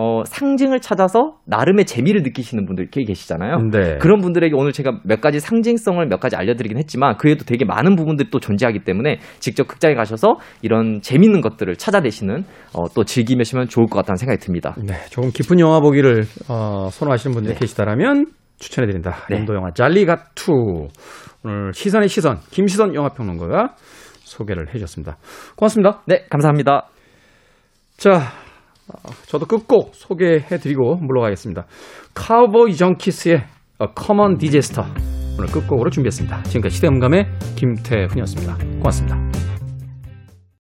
S5: 어, 상징을 찾아서 나름의 재미를 느끼시는 분들이 계시잖아요.
S1: 네.
S5: 그런 분들에게 오늘 제가 몇 가지 상징성을 몇 가지 알려드리긴 했지만 그에도 되게 많은 부분들이 또 존재하기 때문에 직접 극장에 가셔서 이런 재밌는 것들을 찾아내시는 어, 또 즐기시면 좋을 것 같다는 생각이 듭니다.
S1: 네, 조금 깊은 영화 보기를 어, 선호하시는 분들이 계시다라면 추천해드린다.
S5: 네.
S1: 인도 영화 잘리가투 오늘 시선의 시선 김시선 영화평론가가 소개를 해주셨습니다. 고맙습니다.
S5: 네, 감사합니다.
S1: 자, 어, 저도 끝곡 소개해드리고 물러가겠습니다. 카우보이 정키스의 Common Disaster 오늘 끝곡으로 준비했습니다. 지금까지 시대음감의 김태훈이었습니다. 고맙습니다.